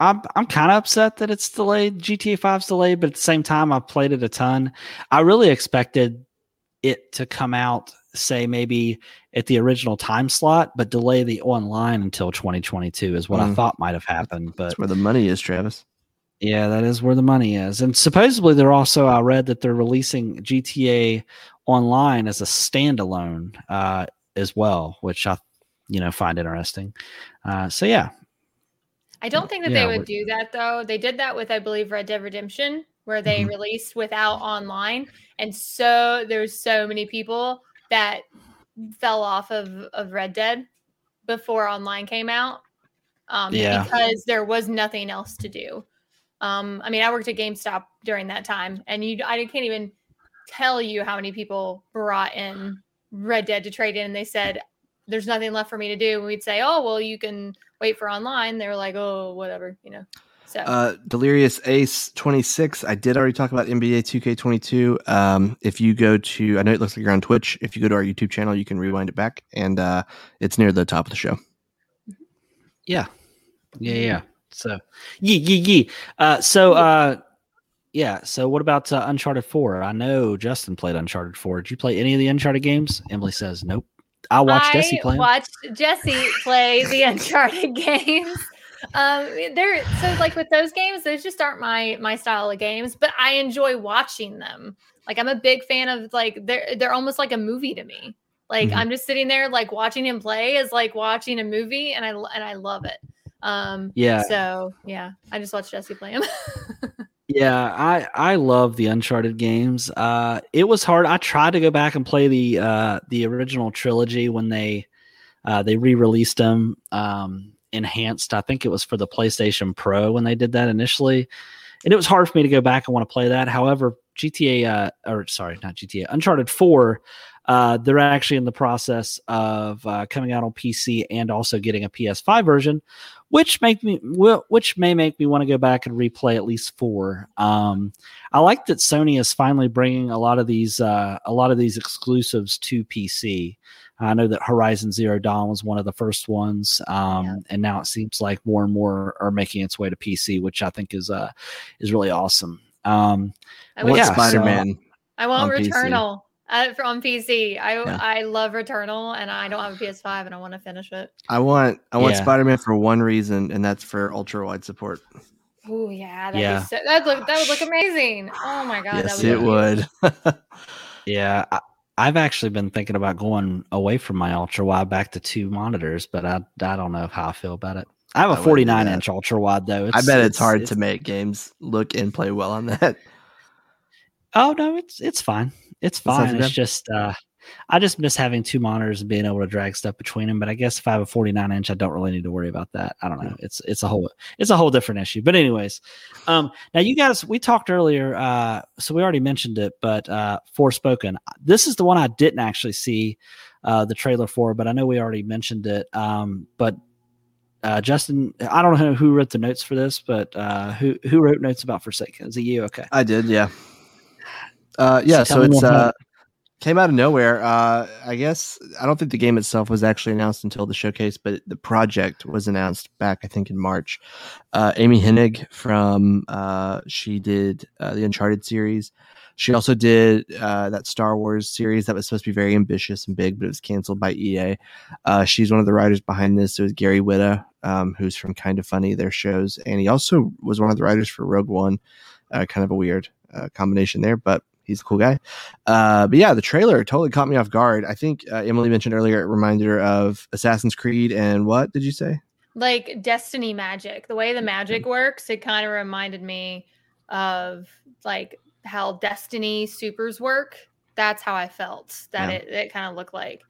I'm I'm kind of upset that it's delayed. GTA 5's delayed, but at the same time I've played it a ton. I really expected it to come out say maybe at the original time slot, but delay the online until 2022 is what I Mm. thought might have happened, but That's where the money is, Travis. yeah, that is where the money is. And supposedly they're also I read that they're releasing GTA online as a standalone uh as well, which I you know find interesting. Uh so yeah. I don't think that Yeah, they would do that though. They did that with, I believe, Red Dead Redemption, where they Mhm. released without online, and so there's so many people that fell off of of Red Dead before online came out, um, Yeah. because there was nothing else to do. Um, I mean, I worked at GameStop during that time, and you, I can't even tell you how many people brought in Red Dead to trade in, and they said, "There's nothing left for me to do." And we'd say, "Oh, well, you can." wait for online, they were like, oh, whatever, you know. So Uh, Delirious Ace 26. I did already talk about NBA 2K22. Um, if you go to, I know it looks like you're on Twitch. If you go to our YouTube channel, you can rewind it back, and uh, it's near the top of the show. Yeah. Yeah, yeah. So yee yee yee. Uh so uh yeah, so what about uh, Uncharted 4? I know Justin played Uncharted 4. Did you play any of the Uncharted games? Emily says nope. I watched Jesse play. 'em. watched Jesse play the [laughs] Uncharted games. Um, they're so like with those games, those just aren't my my style of games, but I enjoy watching them. Like I'm a big fan of like they're they're almost like a movie to me. Like Mhm. I'm just sitting there like watching him play is like watching a movie, and I and I love it. Um, Yeah. So yeah, I just watched Jesse play him. [laughs] Yeah, I I love the Uncharted games. Uh, it was hard. I tried to go back and play the uh, the original trilogy when they uh, they re released them um, enhanced. I think it was for the PlayStation Pro when they did that initially, and it was hard for me to go back and want to play that. However, GTA uh, or sorry, not GTA, Uncharted Four. Uh, they're actually in the process of uh, coming out on PC and also getting a PS5 version, which make me which may make me want to go back and replay at least four. Um, I like that Sony is finally bringing a lot of these uh, a lot of these exclusives to PC. I know that Horizon Zero Dawn was one of the first ones, um, Yeah. and now it seems like more and more are making its way to PC, which I think is uh, is really awesome. Um, I, want yeah, Spider Man. I want on PC. Returnal uh, on PC. I Yeah. I love Returnal, and I don't have a PS5, and I want to finish it. I want I want Yeah. Spider Man for one reason, and that's for ultra wide support. Oh yeah, that'd Yeah. So, that look that would look amazing. Oh my god, yes, that it would. be huge. would. [laughs] Yeah, I, I've actually been thinking about going away from my ultra wide back to two monitors, but I I don't know how I feel about it. I have I a 49 inch ultra wide though. I bet it's, hard to make games look and play well on that. Oh no, it's it's fine. It's fine. It's just uh, I just miss having two monitors and being able to drag stuff between them. But I guess if I have a 49 inch, I don't really need to worry about that. I don't know. It's it's a whole it's a whole different issue. But anyways, um, now you guys we talked earlier. Uh, so we already mentioned it, but uh, Forspoken. This is the one I didn't actually see uh, the trailer for, but I know we already mentioned it. Um, but uh, Justin, I don't know who wrote the notes for this, but uh, who who wrote notes about Forsaken? Is it you? Okay. I did, yeah. Uh, yeah, So so, it's uh, came out of nowhere. Uh, I guess I don't think the game itself was actually announced until the showcase, but the project was announced back, I think, in March. Uh, Amy Hennig from uh, she did uh, the Uncharted series. She also did uh, that Star Wars series that was supposed to be very ambitious and big, but it was canceled by EA. Uh, she's one of the writers behind this. It was Gary Whitta, um, who's from Kind of Funny, their shows, and he also was one of the writers for Rogue One. Kind of a weird combination there, but he's a cool guy. Uh, but yeah, the trailer totally caught me off guard. I think uh, Emily mentioned earlier it reminded her of Assassin's Creed and what did you say? like Destiny magic. The way the magic works, it kind of reminded me of like how Destiny supers work. That's how I felt that Yeah. it, it kind of looked like.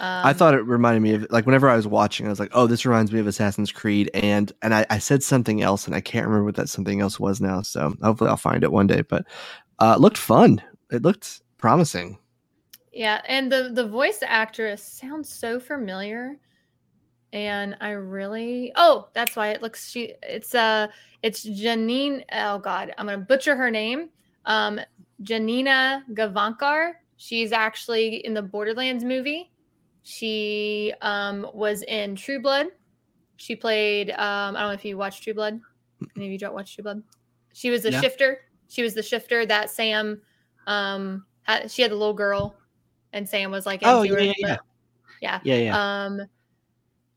Um, I thought it reminded me of like whenever I was watching, I was like, "Oh, this reminds me of Assassin's Creed," and and I, I said something else, and I can't remember what that something else was now. So hopefully, I'll find it one day. But uh, it looked fun. It looked promising. Yeah, and the the voice actress sounds so familiar, and I really oh that's why it looks she it's uh it's Janine oh god I'm gonna butcher her name um Janina Gavankar. She's actually in the Borderlands movie. She um was in True Blood. She played um I don't know if you watched True Blood. Any of you don't watch True Blood? She was the Yeah. shifter. She was the shifter that Sam um had, she had the little girl and Sam was like Oh, her, yeah, yeah, yeah Yeah, yeah. um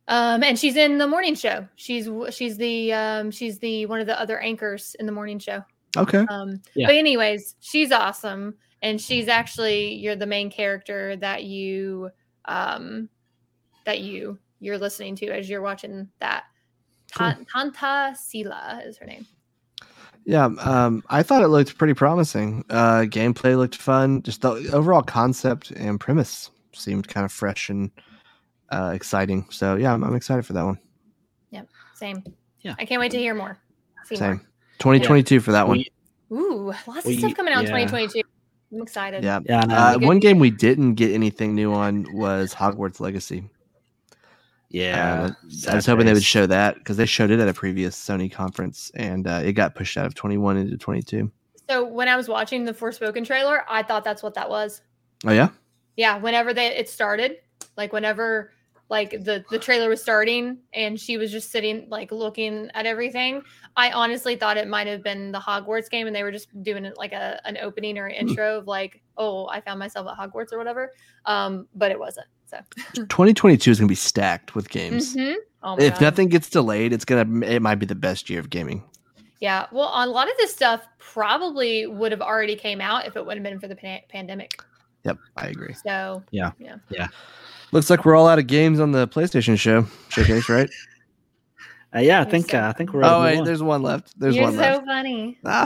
um and she's in the morning show she's she's the um she's the one of the other anchors in the morning show Okay. um Yeah. but anyways she's awesome and she's actually you're the main character that you um that you you're listening to as you're watching that Ta- Tanta Sila is her name. Yeah, um, I thought it looked pretty promising. Uh, gameplay looked fun. Just the overall concept and premise seemed kind of fresh and uh, exciting. So yeah, I'm, I'm excited for that one. Yep, same. Yeah. I can't wait to hear more. See Same. 2022 for that one. more. Ooh, lots Well, of stuff coming out in 2022. I'm excited. Yeah. Yeah, Uh, one game we didn't get anything new on was Hogwarts Legacy. Yeah. Uh, I was hoping they would show that because they showed it at a previous Sony conference and uh, it got pushed out of 21 into 22. So when I was watching the Forspoken trailer, I thought that's what that was. Oh yeah, Yeah, whenever they it started, like whenever like the the trailer was starting and she was just sitting like looking at everything, I honestly thought it might have been the Hogwarts game and they were just doing it like a an opening or an intro of like, oh, I found myself at Hogwarts or whatever. Um, but it wasn't. So [laughs] 2022 is going to be stacked with games. Mhm. Oh If God. nothing gets delayed, it's gonna it might be the best year of gaming. Yeah, well, a lot of this stuff probably would have already came out if it would have been for the pan- pandemic. Yep, I agree. So Looks like we're all out of games on the PlayStation show showcase, right? [laughs] Uh, yeah, I There's think so- uh, I think we're. oh wait, on. there's one left. There's you're one so left. funny. [laughs] Ha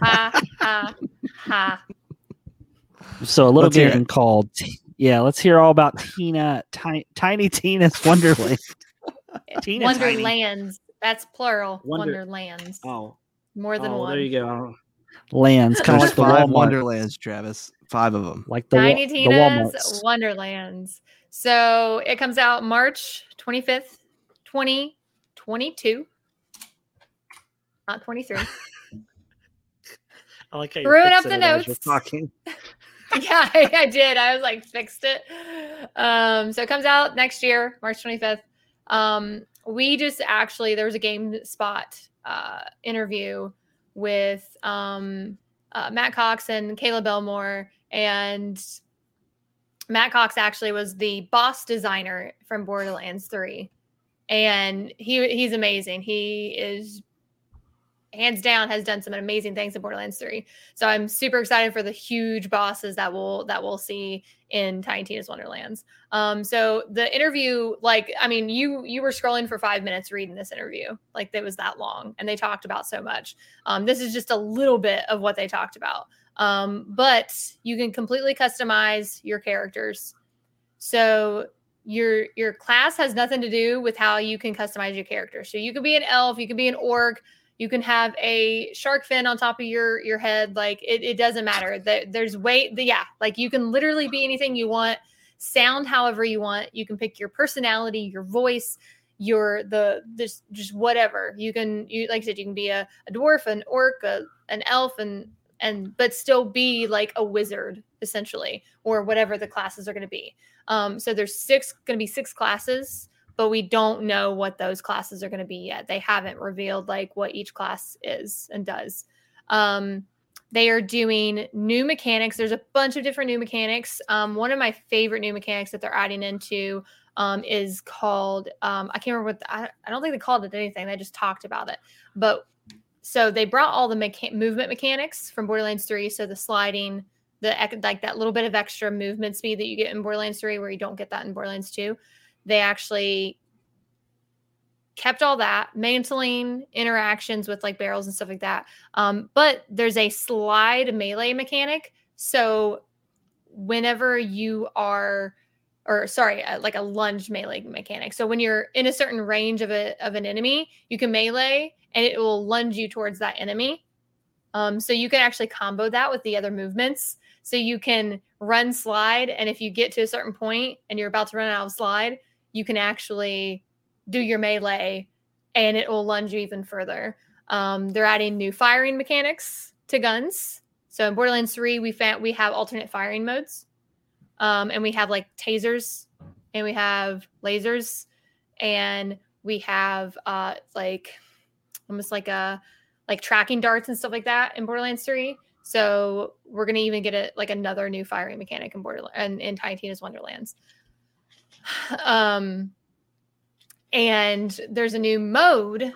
ha ha. So a little Let's game called yeah. Let's hear all about Tina, Ti- Tiny Tina's Wonderland. [laughs] Tina Tiny. Wonderlands. That's plural. Wonder- Wonderlands. Oh, More than oh, one. there you go. Lands, kind of like the five Walmart, Wonderlands, Travis. Five of them. like the, wa- Tiny the Tina's Walmarts. Wonderlands. So it comes out March 25th, 2022. Not 23. [laughs] I like how Throwing up the it as you're notes. Talking. [laughs] yeah, I, [laughs] I did. I was like, fixed it. Um, so it comes out next year, March 25th. Um, we just actually there was a GameSpot uh, interview with um, uh, Matt Cox and Kayla Belmore, and Matt Cox actually was the boss designer from Borderlands 3. And he he's amazing. He is hands down has done some amazing things in Borderlands 3. So I'm super excited for the huge bosses that we'll that we'll see in Tiny Tina's Wonderlands. Um, so the interview, like, I mean, you you were scrolling for five minutes reading this interview, like it was that long, and they talked about so much. Um, this is just a little bit of what they talked about. Um, but you can completely customize your characters. So your your class has nothing to do with how you can customize your character. So you could be an elf, you could be an orc, you can have a shark fin on top of your your head. Like it, it doesn't matter. That there's way the yeah, like you can literally be anything you want, sound however you want. You can pick your personality, your voice, your the this just whatever. You can you like I said, you can be a, a dwarf, an orc, a, an elf, and and but still be like a wizard essentially, or whatever the classes are going to be. Um, so there's six going to be six classes, but we don't know what those classes are going to be yet. They haven't revealed like what each class is and does. Um, they are doing new mechanics. There's a bunch of different new mechanics. Um, one of my favorite new mechanics that they're adding into um, is called um, I can't remember what the, I, I don't think they called it anything. They just talked about it. But so they brought all the mecha- movement mechanics from Borderlands 3. So the sliding, the like that little bit of extra movement speed that you get in Borderlands 3, where you don't get that in Borderlands 2. They actually kept all that mantling interactions with like barrels and stuff like that. Um, but there's a slide melee mechanic. So whenever you are or sorry, uh, like a lunge melee mechanic. So when you're in a certain range of a of an enemy, you can melee and it will lunge you towards that enemy. Um, so you can actually combo that with the other movements. So you can run slide, and if you get to a certain point and you're about to run out of slide, you can actually do your melee, and it will lunge you even further. Um, they're adding new firing mechanics to guns. So in Borderlands 3, we found we have alternate firing modes. Um, and we have like tasers and we have lasers and we have uh like almost like a like tracking darts and stuff like that in Borderlands 3. So we're gonna even get it like another new firing mechanic in Borderlands and in Tiny Tina's Wonderlands. Um and there's a new mode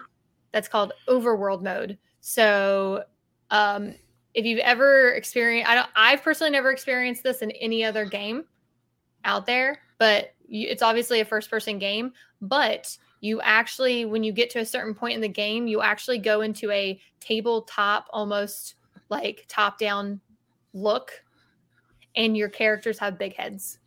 that's called overworld mode. So um if you've ever experienced i don't i've personally never experienced this in any other game out there but you, it's obviously a first person game but you actually when you get to a certain point in the game you actually go into a tabletop almost like top down look and your characters have big heads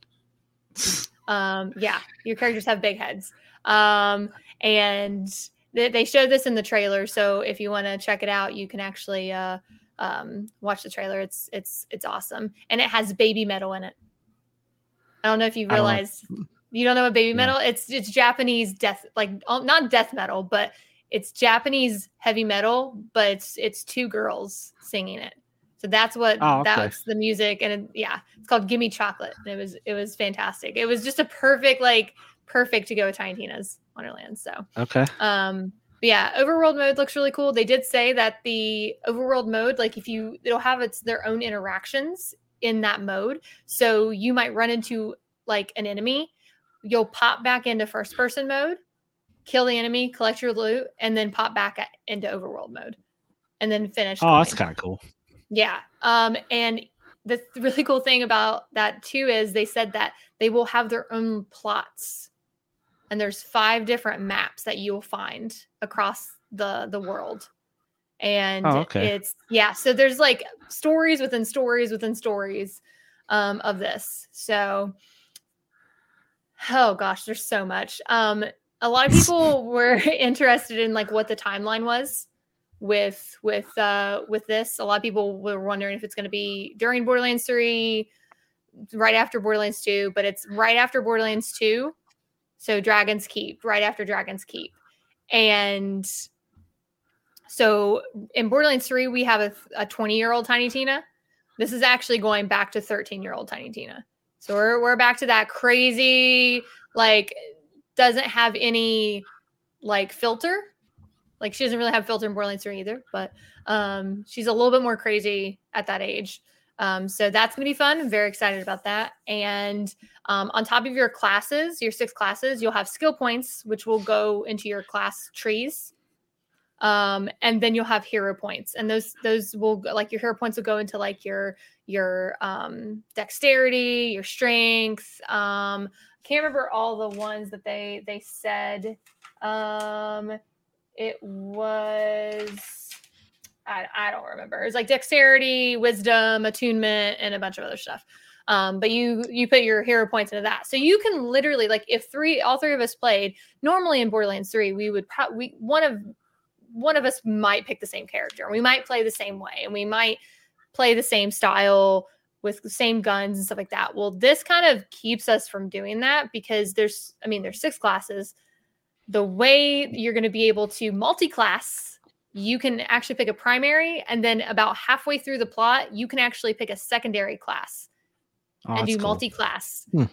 [laughs] um yeah your characters have big heads. Um and they, they showed this in the trailer so if you want to check it out you can actually uh um watch the trailer. It's it's it's awesome. And it has Babymetal in it. I don't know if you I don't realize you don't know what Babymetal it's it's japanese death like oh, not death metal but it's japanese heavy metal but it's it's two girls singing it so that's what Oh, okay. that's the music and it, yeah it's called gimme chocolate and it was it was fantastic it was just a perfect like perfect to go with tiny tina's wonderland so Okay. um, but yeah, overworld mode looks really cool. They did say that the overworld mode, like if you, it'll have its their own interactions in that mode. So you might run into like an enemy, you'll pop back into first person mode, kill the enemy, collect your loot, and then pop back at, into overworld mode, and then finish. Oh, that's kind of cool. Yeah. Um, and the really cool thing about that too is they said that they will have their own plots. And there's five different maps that you'll find across the the world. And Oh, okay. it's yeah, so there's like stories within stories within stories um of this. So oh gosh, there's so much. Um a lot of [laughs] people were [laughs] interested in like what the timeline was with with uh with this. A lot of people were wondering if it's going to be during Borderlands 3, right after Borderlands 2, but it's right after Borderlands 2. So Dragon's Keep, right after Dragon's Keep. And so in Borderlands 3, we have a 20 year old Tiny Tina. This is actually going back to 13 year old Tiny Tina. So we're, we're back to that crazy, like, doesn't have any like filter. Like, she doesn't really have filter in Borderlands 3 either, but um, she's a little bit more crazy at that age. Um, so that's going to be fun. I'm very excited about that. And um, on top of your classes, your six classes, you'll have skill points, which will go into your class trees um, and then you'll have hero points and those those will like your hero points will go into like your your um dexterity your strength um I can't remember all the ones that they they said um it was I, I don't remember it's like dexterity wisdom attunement and a bunch of other stuff um, but you you put your hero points into that so you can literally like if three all three of us played normally in borderlands 3 we would probably one of one of us might pick the same character. We might play the same way and we might play the same style with the same guns and stuff like that. Well, this kind of keeps us from doing that because there's, I mean, there's six classes. The way you're going to be able to multi class, you can actually pick a primary, and then about halfway through the plot, you can actually pick a secondary class oh, and do cool. multi class. Hmm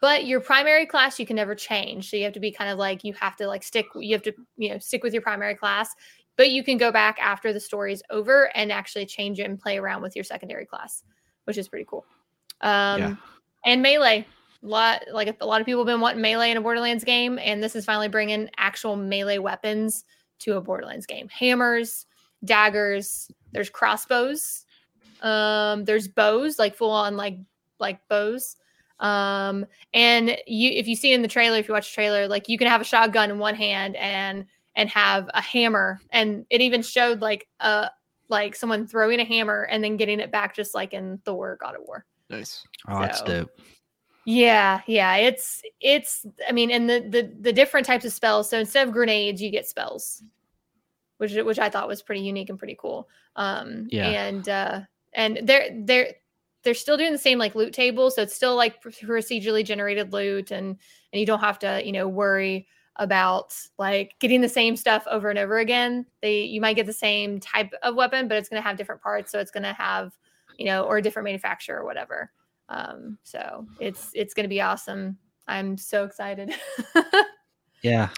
but your primary class you can never change so you have to be kind of like you have to like stick you have to you know stick with your primary class but you can go back after the story is over and actually change it and play around with your secondary class which is pretty cool um yeah. and melee a lot like a lot of people have been wanting melee in a borderlands game and this is finally bringing actual melee weapons to a borderlands game hammers daggers there's crossbows um there's bows like full on like like bows um, and you, if you see in the trailer, if you watch the trailer, like you can have a shotgun in one hand and and have a hammer, and it even showed like a like someone throwing a hammer and then getting it back, just like in Thor: God of War. Nice. Oh, so, that's dope. Yeah, yeah. It's it's. I mean, and the the the different types of spells. So instead of grenades, you get spells, which which I thought was pretty unique and pretty cool. Um, yeah. And uh, and they're they're they're still doing the same like loot table so it's still like procedurally generated loot and and you don't have to you know worry about like getting the same stuff over and over again they you might get the same type of weapon but it's going to have different parts so it's going to have you know or a different manufacturer or whatever um so it's it's going to be awesome i'm so excited [laughs] yeah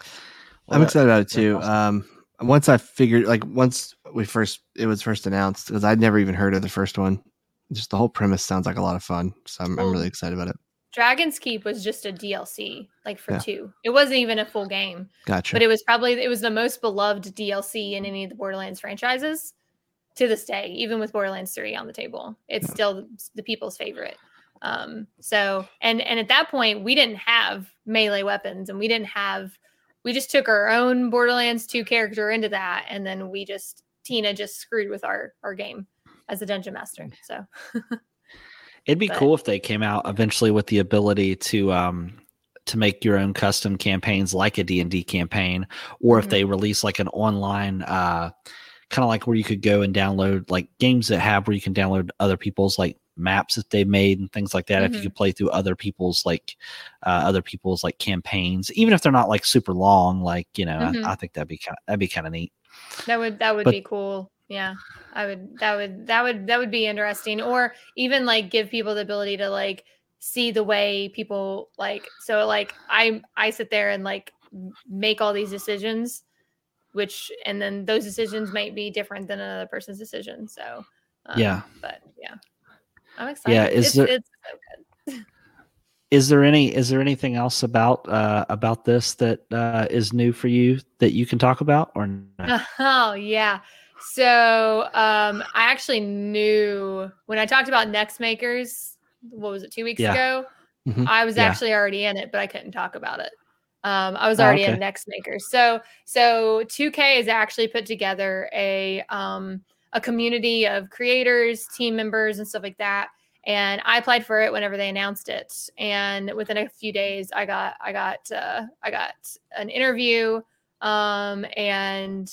well, i'm excited about it too awesome. um once i figured like once we first it was first announced because i'd never even heard of the first one just the whole premise sounds like a lot of fun. So I'm, well, I'm really excited about it. Dragon's Keep was just a DLC, like for yeah. two. It wasn't even a full game. Gotcha. But it was probably it was the most beloved DLC in any of the Borderlands franchises to this day, even with Borderlands 3 on the table. It's yeah. still the people's favorite. Um, so and and at that point we didn't have melee weapons and we didn't have we just took our own Borderlands 2 character into that and then we just Tina just screwed with our our game as a dungeon master. So [laughs] it'd be but, cool if they came out eventually with the ability to um to make your own custom campaigns like a D&D campaign or mm-hmm. if they release like an online uh kind of like where you could go and download like games that have where you can download other people's like maps that they made and things like that mm-hmm. if you mm-hmm. could play through other people's like uh, other people's like campaigns even if they're not like super long like you know mm-hmm. I, I, think that'd be kind that'd be kind of neat that would that would but, be cool yeah i would that would that would that would be interesting or even like give people the ability to like see the way people like so like i i sit there and like make all these decisions which and then those decisions might be different than another person's decision so um, yeah but yeah i'm excited yeah is it's, there it's so is there any is there anything else about uh about this that uh is new for you that you can talk about or no? [laughs] oh yeah so um, I actually knew when I talked about Next Makers, what was it, two weeks yeah. ago? Mm-hmm. I was yeah. actually already in it, but I couldn't talk about it. Um, I was oh, already oh, okay. in Next Makers. So so 2K has actually put together a um, a community of creators, team members, and stuff like that. And I applied for it whenever they announced it. And within a few days, I got I got uh, I got an interview um, and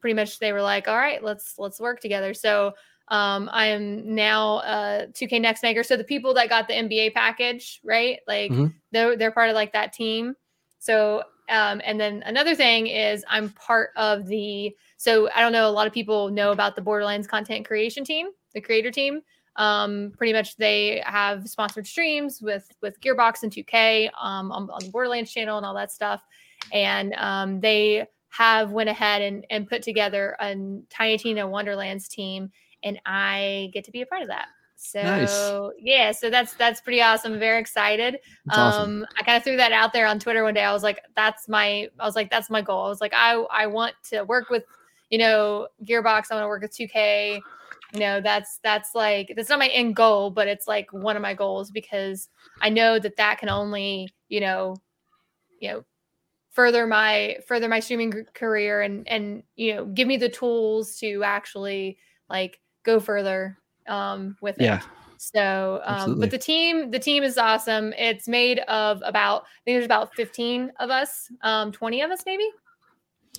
pretty much they were like, all right, let's let's work together. So um, I am now a 2K Next Maker. So the people that got the NBA package, right? Like Mhm. they're they're part of like that team. So um, and then another thing is I'm part of the. So I don't know. A lot of people know about the Borderlands content creation team, the creator team. Um, pretty much they have sponsored streams with with Gearbox and 2K um, on, on the Borderlands channel and all that stuff. And um, they have went ahead and, and put together a Tiny Tina Wonderlands team, and I get to be a part of that. So Nice. yeah, so that's that's pretty awesome. Very excited. That's awesome. Um, I kind of threw that out there on Twitter one day. I was like, that's my I was like, that's my goal. I was like, I I want to work with, you know, Gearbox. I want to work with 2K. You know, that's that's like that's not my end goal, but it's like one of my goals because I know that that can only, you know, you know, further my further my streaming career and and you know, give me the tools to actually like go further um with it. Yeah. So, um, but the team, the team is awesome. It's made of about, I think there's about 15 of us, um, 20 of us maybe,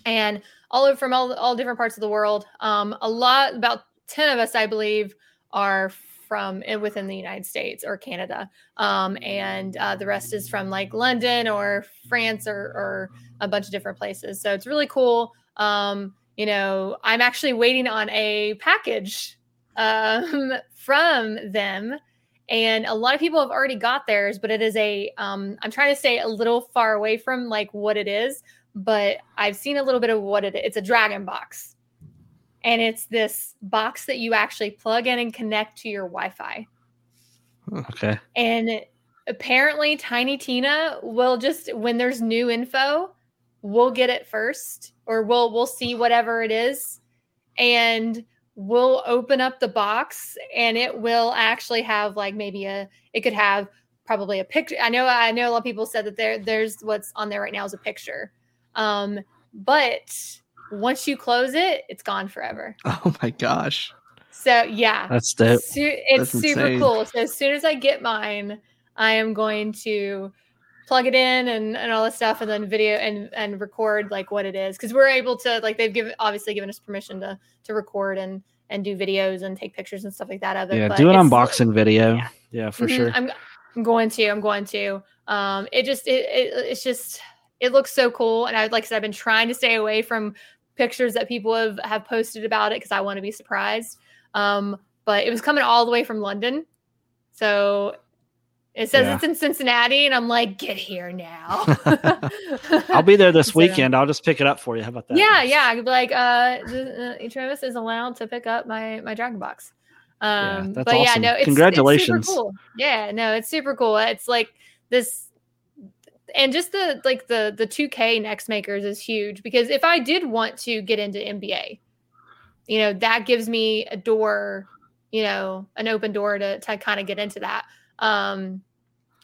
and all over from all, all different parts of the world. Um, a lot, about 10 of us, I believe, are from within the United States or Canada, um, and uh, the rest is from like London or France or, or a bunch of different places. So it's really cool. Um, you know, I'm actually waiting on a package um, from them. And a lot of people have already got theirs, but it is a, um, I'm trying to stay a little far away from like what it is, but I've seen a little bit of what it is. It's a dragon box. And it's this box that you actually plug in and connect to your Wi Fi. Okay. And apparently, Tiny Tina will just when there's new info, we'll get it first, or we'll we'll see whatever it is, and we'll open up the box, and it will actually have like maybe a it could have probably a picture. I know I know a lot of people said that there there's what's on there right now is a picture, um, but once you close it, it's gone forever. [laughs] Oh my gosh. So yeah, That's dope. Su- it's That's super cool. So as soon as I get mine, I am going to plug it in and, and all this stuff and then video and and record like what it is because we're able to like they've given obviously given us permission to to record and and do videos and take pictures and stuff like that of it. Yeah. but Do an unboxing video. yeah. Yeah, for Mhm, sure. I'm, I'm going to. I'm going to. Um, it just it, it it's just it looks so cool, and I like I said, I've been trying to stay away from pictures that people have have posted about it because I want to be surprised. Um, but it was coming all the way from London, so it says Yeah. it's in Cincinnati, and I'm like, get here now. [laughs] I'll be there this [laughs] weekend. I'll just pick it up for you. How about that? yeah, yeah. I could be like, uh, uh, Travis is allowed to pick up my my Dragon Box. Yeah, Um, that's but yeah, no, it's Congratulations. It's super cool. Yeah, no, it's super cool. It's like this, and just the like the the two K next makers is huge because if I did want to get into NBA, you know, that gives me a door, you know, an open door to to kind of get into that. Um,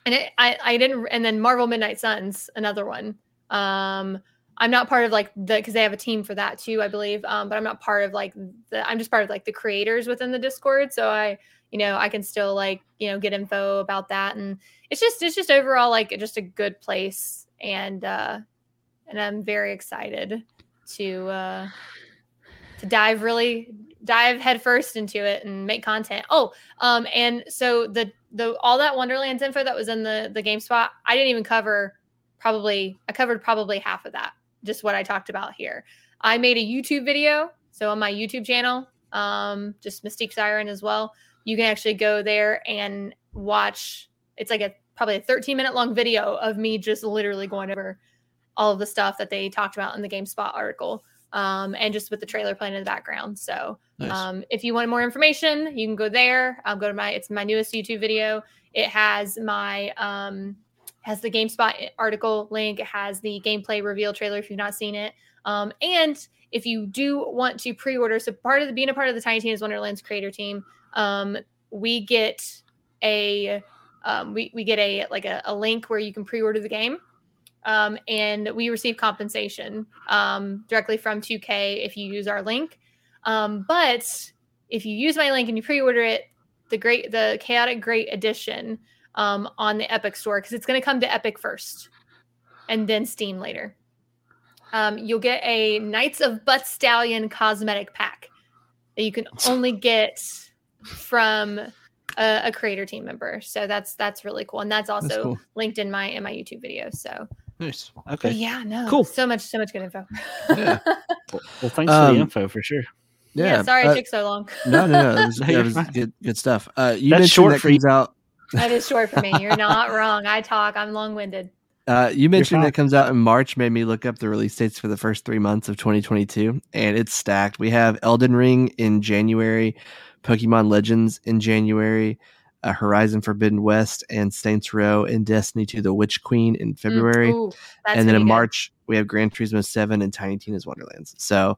and it, I I didn't, and then Marvel Midnight Suns, another one. Um, I'm not part of like the because they have a team for that too, I believe. Um, but I'm not part of like the I'm just part of like the creators within the Discord. So I, you know, I can still like, you know, get info about that. And it's just it's just overall like just a good place. And uh and I'm very excited to uh to dive really dive headfirst into it and make content. Oh, um, and so the the all that Wonderlands info that was in the the GameSpot, I didn't even cover probably I covered probably half of that, just what I talked about here. I made a YouTube video, so on my YouTube channel, um, just Mystique Siren as well. You can actually go there and watch. It's like a probably a 13 minute long video of me just literally going over all of the stuff that they talked about in the GameSpot article, um, and just with the trailer playing in the background. So Nice. um, if you want more information, you can go there. Um, go to my it's my newest YouTube video. It has my um, has the GameSpot article link. It has the gameplay reveal trailer if you've not seen it. Um, and if you do want to pre-order, so part of the being a part of the Tiny Tina's Wonderlands creator team, um, we get a um, we, we get a like a, a link where you can pre-order the game. Um, and we receive compensation um, directly from 2K if you use our link. Um, but if you use my link and you pre-order it, the great the chaotic great edition um, on the Epic store because it's going to come to Epic first, and then Steam later. um, you'll get a Knights of Butt Stallion cosmetic pack that you can only get from a, a creator team member. So that's that's really cool, and that's also cool. linked in my in my YouTube video. So Nice. but Okay. yeah, no, Cool. So much, so much good info. Yeah. [laughs] Well, well, thanks for Um, the info for sure. yeah, sorry uh, it took so long. no, no, no. That was, [laughs] No, that was good, good stuff. Uh, you That's mentioned short that for you. comes out. that is short for me. You're [laughs] not wrong. I talk. I'm long winded. Uh, you mentioned fine. that comes out in March. Made me look up the release dates for the first three months of 2022, and it's stacked. We have Elden Ring in January, Pokemon Legends in January, uh, Horizon Forbidden West, and Saints Row and Destiny 2: The Witch Queen in February. Ooh, and then in good. March we have Gran Turismo 7 and Tiny Tina's Wonderlands. So,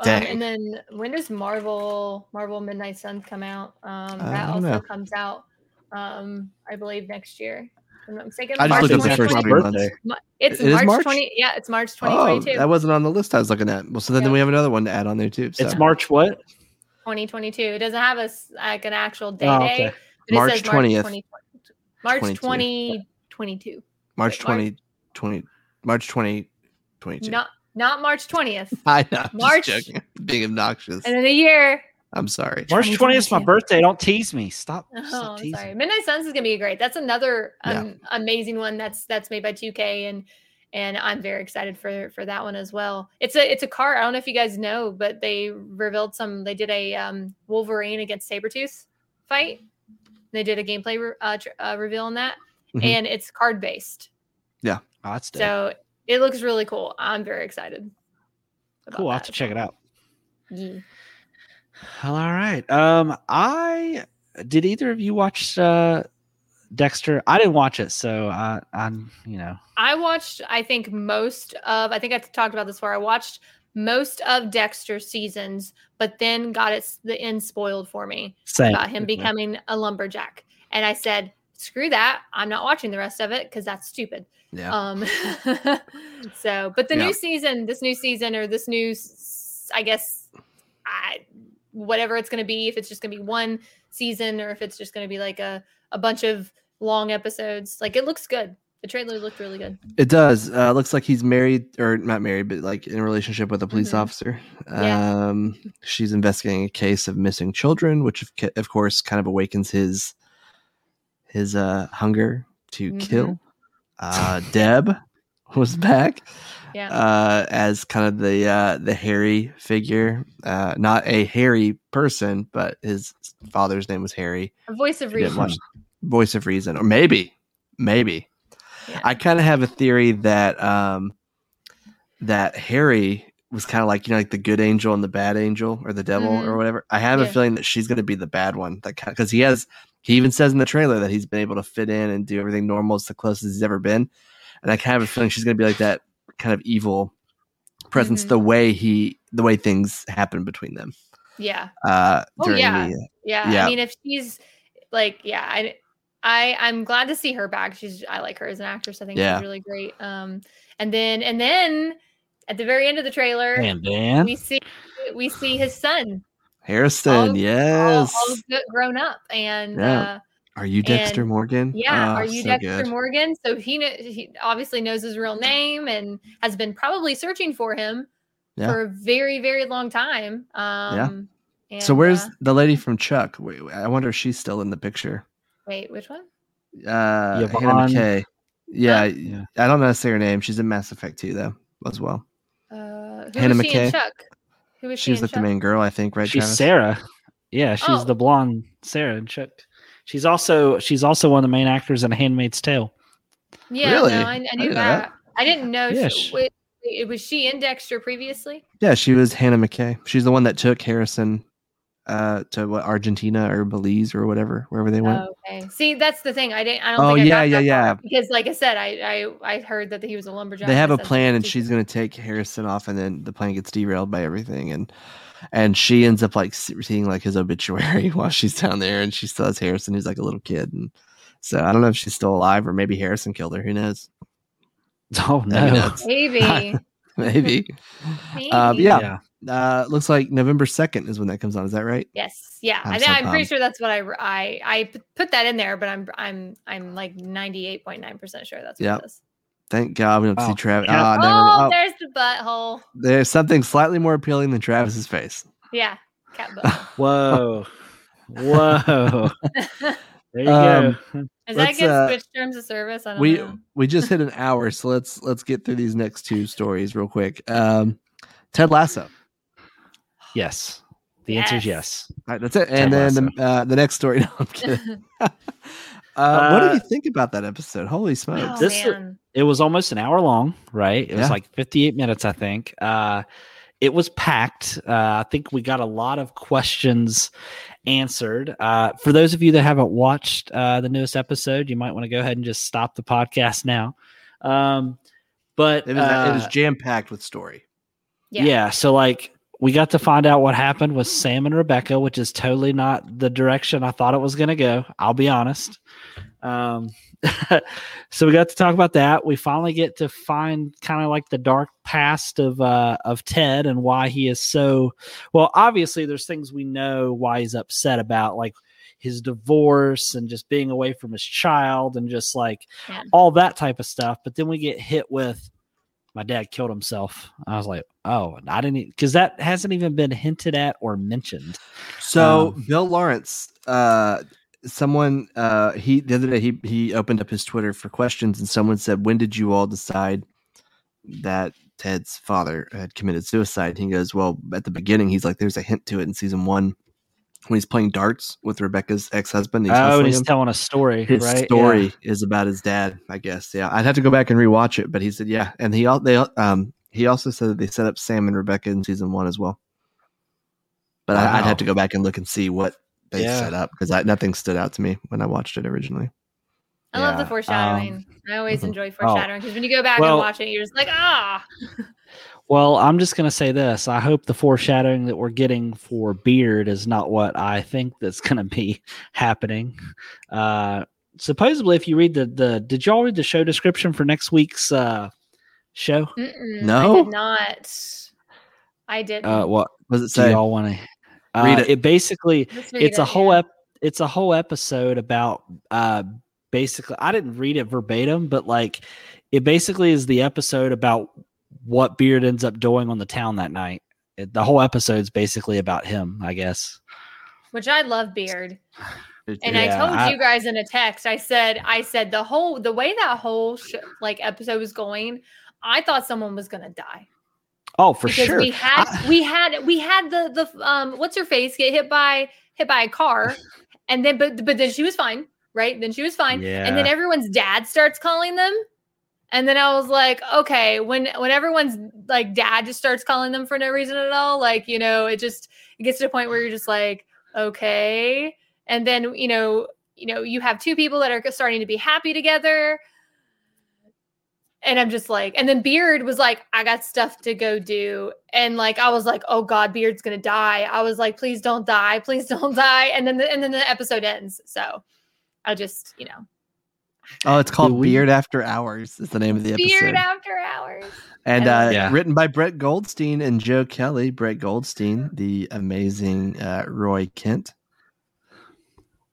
Um, and then when does Marvel Marvel Midnight Suns come out? Um, that don't also know. comes out, um, I believe next year. I'm not mistaken. I just March looked up the first 2020 three months. It's It is March, March? 20. Yeah, it's March Oh, that wasn't on the list I was looking at. Well, so then, Yeah. we have another one to add on there too. So. It's March what? 2022. It doesn't have a like an actual day Oh, day. okay. but it March says 20th. 2020 March 2022. March Wait, March- 20, 20 March 2022. Not not March 20th. [laughs] I know. I'm just March- joking. Being obnoxious. And then a year. I'm sorry. March 20th is my birthday. Don't tease me. Stop. Oh, stop teasing. sorry. Midnight Suns is gonna be great. That's another Yeah. um, amazing one that's that's made by 2K and and I'm very excited for for that one as well. It's a it's a car. I don't know if you guys know, but they revealed some. They did a um, Wolverine against Sabretooth fight. They did a gameplay re- uh, tr- uh, reveal on that, Mhm. and it's card based. Oh, that's. So it looks really cool. I'm very excited. cool. I'll have to check it out. Yeah. Well, all right. Um, I did either of you watch uh Dexter? I didn't watch it, so I, I'm, you know, I watched, I think, most of, I think I talked about this before. I watched most of Dexter's seasons, but then got it the end spoiled for me same about him becoming a lumberjack. And I said, screw that. I'm not watching the rest of it because that's stupid. Yeah. Um, [laughs] so, but the Yeah. new season, this new season, or this new, I guess, I, whatever it's going to be, if it's just going to be one season or if it's just going to be like a, a bunch of long episodes, like it looks good. The trailer looked really good. It does. Uh, looks like he's married, or not married, but like in a relationship with a police Mhm. officer. Yeah. Um, she's investigating a case of missing children, which of, of course kind of awakens his his uh, hunger to Mhm. kill. Uh, Deb [laughs] was back Yeah. uh, as kind of the uh, the Harry figure, uh, not a hairy person, but his father's name was Harry. a voice of reason. watch Voice of Reason, or maybe, maybe. Yeah. I kind of have a theory that um, that Harry was kind of like you know like the good angel and the bad angel or the devil Mhm. or whatever. I have a feeling that she's going to be the bad one. That because he has he even says in the trailer that he's been able to fit in and do everything normal. It's the closest he's ever been, and I kind of have a feeling she's going to be like that kind of evil presence. Mhm. The way he the way things happen between them. Yeah. Uh, Oh, yeah. the Yeah. Yeah. I mean, if she's like, yeah, I, I, I'm glad to see her back. She's, I like her as an actress. I think Yeah. she's really great. Um, and then, and then at the very end of the trailer, and Dan. we see, we see his son, Harrison, all- all, yes. all good- grown up, and Yeah. uh, Are you Dexter and- Morgan? yeah, Oh, are you so Dexter good. Morgan? So he, kn- he obviously knows his real name and has been probably searching for him Yeah. for a very, very long time. Um, So and, where's uh, the lady from Chuck? I wonder if she's still in the picture. Wait, which one? Uh, Hannah McKay. Yeah, Yeah. I don't know to say her name. She's in Mass Effect 2, though, as well. Uh, who Hannah was she McKay. Chuck? Who was she She's in like Chuck? the main girl, I think, right? she's Travis? Sarah. Yeah, she's Oh. the blonde Sarah and Chuck. She's also she's also one of the main actors in A Handmaid's Tale. Yeah, Really? no, I, I I knew didn't know that. that. I didn't know. Yeah, she, she- wait, wait, was she in Dexter previously? Yeah, she was Hannah McKay. She's the one that took Harrison uh, to what Argentina or Belize or whatever, wherever they went. Oh, okay. See, that's the thing. I didn't. I don't. Oh, think yeah, got yeah, yeah. Because, like I said, I I, I heard that he was a lumberjack. they have a plan, and she's going to take Harrison off, and then the plan gets derailed by everything, and and she ends up like seeing like his obituary [laughs] while she's down there, and she still has Harrison, who's like a little kid, and so I don't know if she's still alive or maybe Harrison killed her. Who knows? [laughs] Oh That'd no. nuts. maybe. [laughs] maybe. maybe. Um, yeah. Uh, looks like November second is when that comes on. Is that right? Yes. Yeah. I'm i so think I'm pretty sure that's what I, I, I put that in there, but I'm I'm I'm like 98.9 percent sure that's what Yep. it is. Thank God we don't see Oh, Travis. yeah. Ah, never. Oh, oh, there's the butthole. there's something slightly more appealing than Travis's face. Yeah, cat [laughs] butthole. Whoa. Whoa. [laughs] There you Um, go. Is that Let's, uh, Twitch terms of service? I don't we know. we just hit an hour, so let's let's get through these next two stories real quick. Um, Ted Lasso. Yes. The answer is Yes. yes. All right, that's it. Ted And then the, uh, the next story. [laughs] No, I'm kidding. [laughs] uh, what did you think about that episode? Holy smokes! oh, this- man. It was almost an hour long, right? It was like 58 minutes, I think. Uh, it was packed. Uh, I think we got a lot of questions answered. Uh, for those of you that haven't watched uh, the newest episode, you might want to go ahead and just stop the podcast now. Um, but It was it was uh, jam packed with story. Yeah. yeah. So like we got to find out what happened with Sam and Rebecca, which is totally not the direction I thought it was going to go. I'll be honest. Um, [laughs] so we got to talk about that. We finally get to find kind of like the dark past of uh, of Ted and why he is so well. Obviously, there's things we know why he's upset about, like his divorce and just being away from his child and just like Yeah. all that type of stuff. But then we get hit with my dad killed himself. I was like, oh, I didn't because that hasn't even been hinted at or mentioned. So Um, Bill Lawrence, uh, someone uh, he the other day he he opened up his Twitter for questions, and someone said, "When did you all decide that Ted's father had committed suicide?" He goes, "Well, at the beginning, he's like, there's a hint to it in season one when he's playing darts with Rebecca's ex husband. oh, and he's him. telling a story, His right? story is about his dad, I guess. Yeah, I'd have to go back and rewatch it, but he said, yeah, and he they um he also said that they set up Sam and Rebecca in season one as well. But I, I'd have to go back and look and see what they Yeah. set up because nothing stood out to me when I watched it originally. I love the Yeah, foreshadowing. I always mhm. [laughs] enjoy foreshadowing because when you go back Well- and watch it, you're just like, ah. [laughs] Well, I'm just going to say this. I hope the foreshadowing that we're getting for Beard is not what I think that's [laughs] going to be happening. Uh, supposedly, if you read the the, did y'all read the show description for next week's uh, show? Mm-mm, I No? did not. I didn't. Uh, what What does it do say? y'all want to uh, Read it. It basically Let's it's a it, whole yeah. ep- it's a whole episode about uh basically I didn't read it verbatim, but like it basically is the episode about what Beard ends up doing on the town that night. It, the whole episode's basically about him, I guess. which I love Beard. And Yeah, I told I- you guys in a text, I said, I said the whole the way that whole sh- like episode was going, I thought someone was gonna die Oh, for because sure. we had I- we had we had the the um what's her face get hit by hit by a car, and then but but then she was fine, right? Then she was fine, and then everyone's dad starts calling them. And then I was like, okay, when when everyone's like dad just starts calling them for no reason at all, like you know, it just it gets to a point where you're just like, okay. And then you know, you know, you have two people that are starting to be happy together. And I'm just like, and then Beard was like, I got stuff to go do. And like I was like, oh God, Beard's gonna die. I was like, please don't die, please [laughs] don't die. And then the, and then the episode ends. So I just, you know, Oh, it's called we- Beard After Hours. Is the name of the episode. Beard after hours. and uh. Yeah. written by Brett Goldstein and Joe Kelly. Brett Goldstein, the amazing uh, Roy Kent.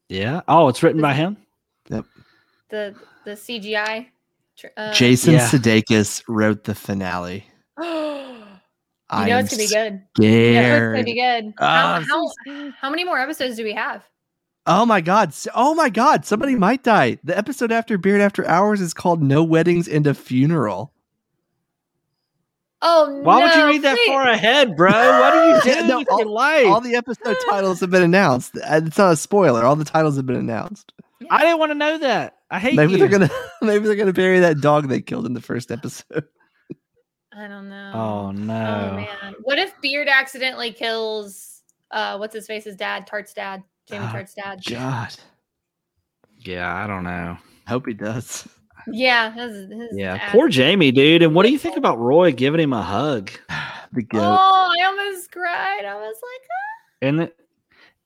yeah. Oh, it's written by him. Yep. The the CGI. Uh, Jason yeah. Sudeikis wrote the finale. [gasps] you know I'm it's gonna be good. Yeah, it's gonna be good. Oh, how, how, how many more episodes do we have? Oh my god! Oh my god! Somebody might die. The episode after Beard After Hours is called "No Weddings and a Funeral." Oh Why would you no, read that please. far ahead, bro? What are you [laughs] Yeah, doing no, with your all- life? All the episode [gasps] titles have been announced. Uh, It's not a spoiler. All the titles have been announced. I didn't want to know that. I hate Maybe you. they're gonna [laughs] maybe they're gonna bury that dog they killed in the first episode. [laughs] I don't know. Oh no. Oh man. What if Beard accidentally kills uh what's his face's dad, Tart's dad, Jamie Oh, Tart's dad? God, Yeah, I don't know. hope he does. Yeah, his, his Yeah, ass- poor Jamie, dude. And what do you think about Roy giving him a hug? [sighs] The goat. Oh, I almost cried. I was like, And it-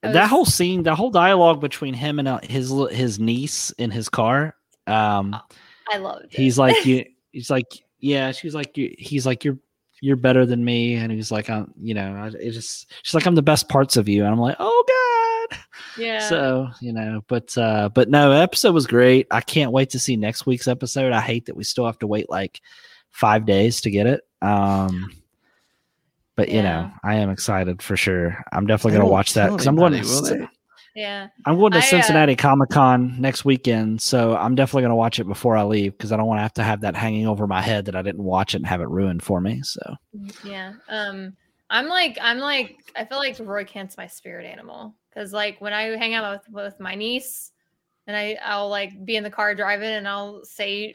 I that whole scene, that whole dialogue between him and uh, his his niece in his car. Um, I loved it. he's like you. [laughs] He's like, yeah. She's like, you. He's like, you're you're better than me. And he's like, I'm, you know, I, it just. She's like, I'm the best parts of you. And I'm like, oh god. Yeah. So you know, but uh, but no, episode was great. I can't wait to see next week's episode. I hate that we still have to wait like five days to get it. Um, but you know, I am excited for sure. I'm definitely gonna watch that because I'm going to. will they? yeah. I'm going to I, uh, Cincinnati Comic Con next weekend, so I'm definitely going to watch it before I leave because I don't want to have to have that hanging over my head that I didn't watch it and have it ruined for me. So Yeah. Um, I'm like, I'm like, I feel like Roy Kent's my spirit animal because, like, when I hang out with with my niece, and I I'll like be in the car driving, and I'll say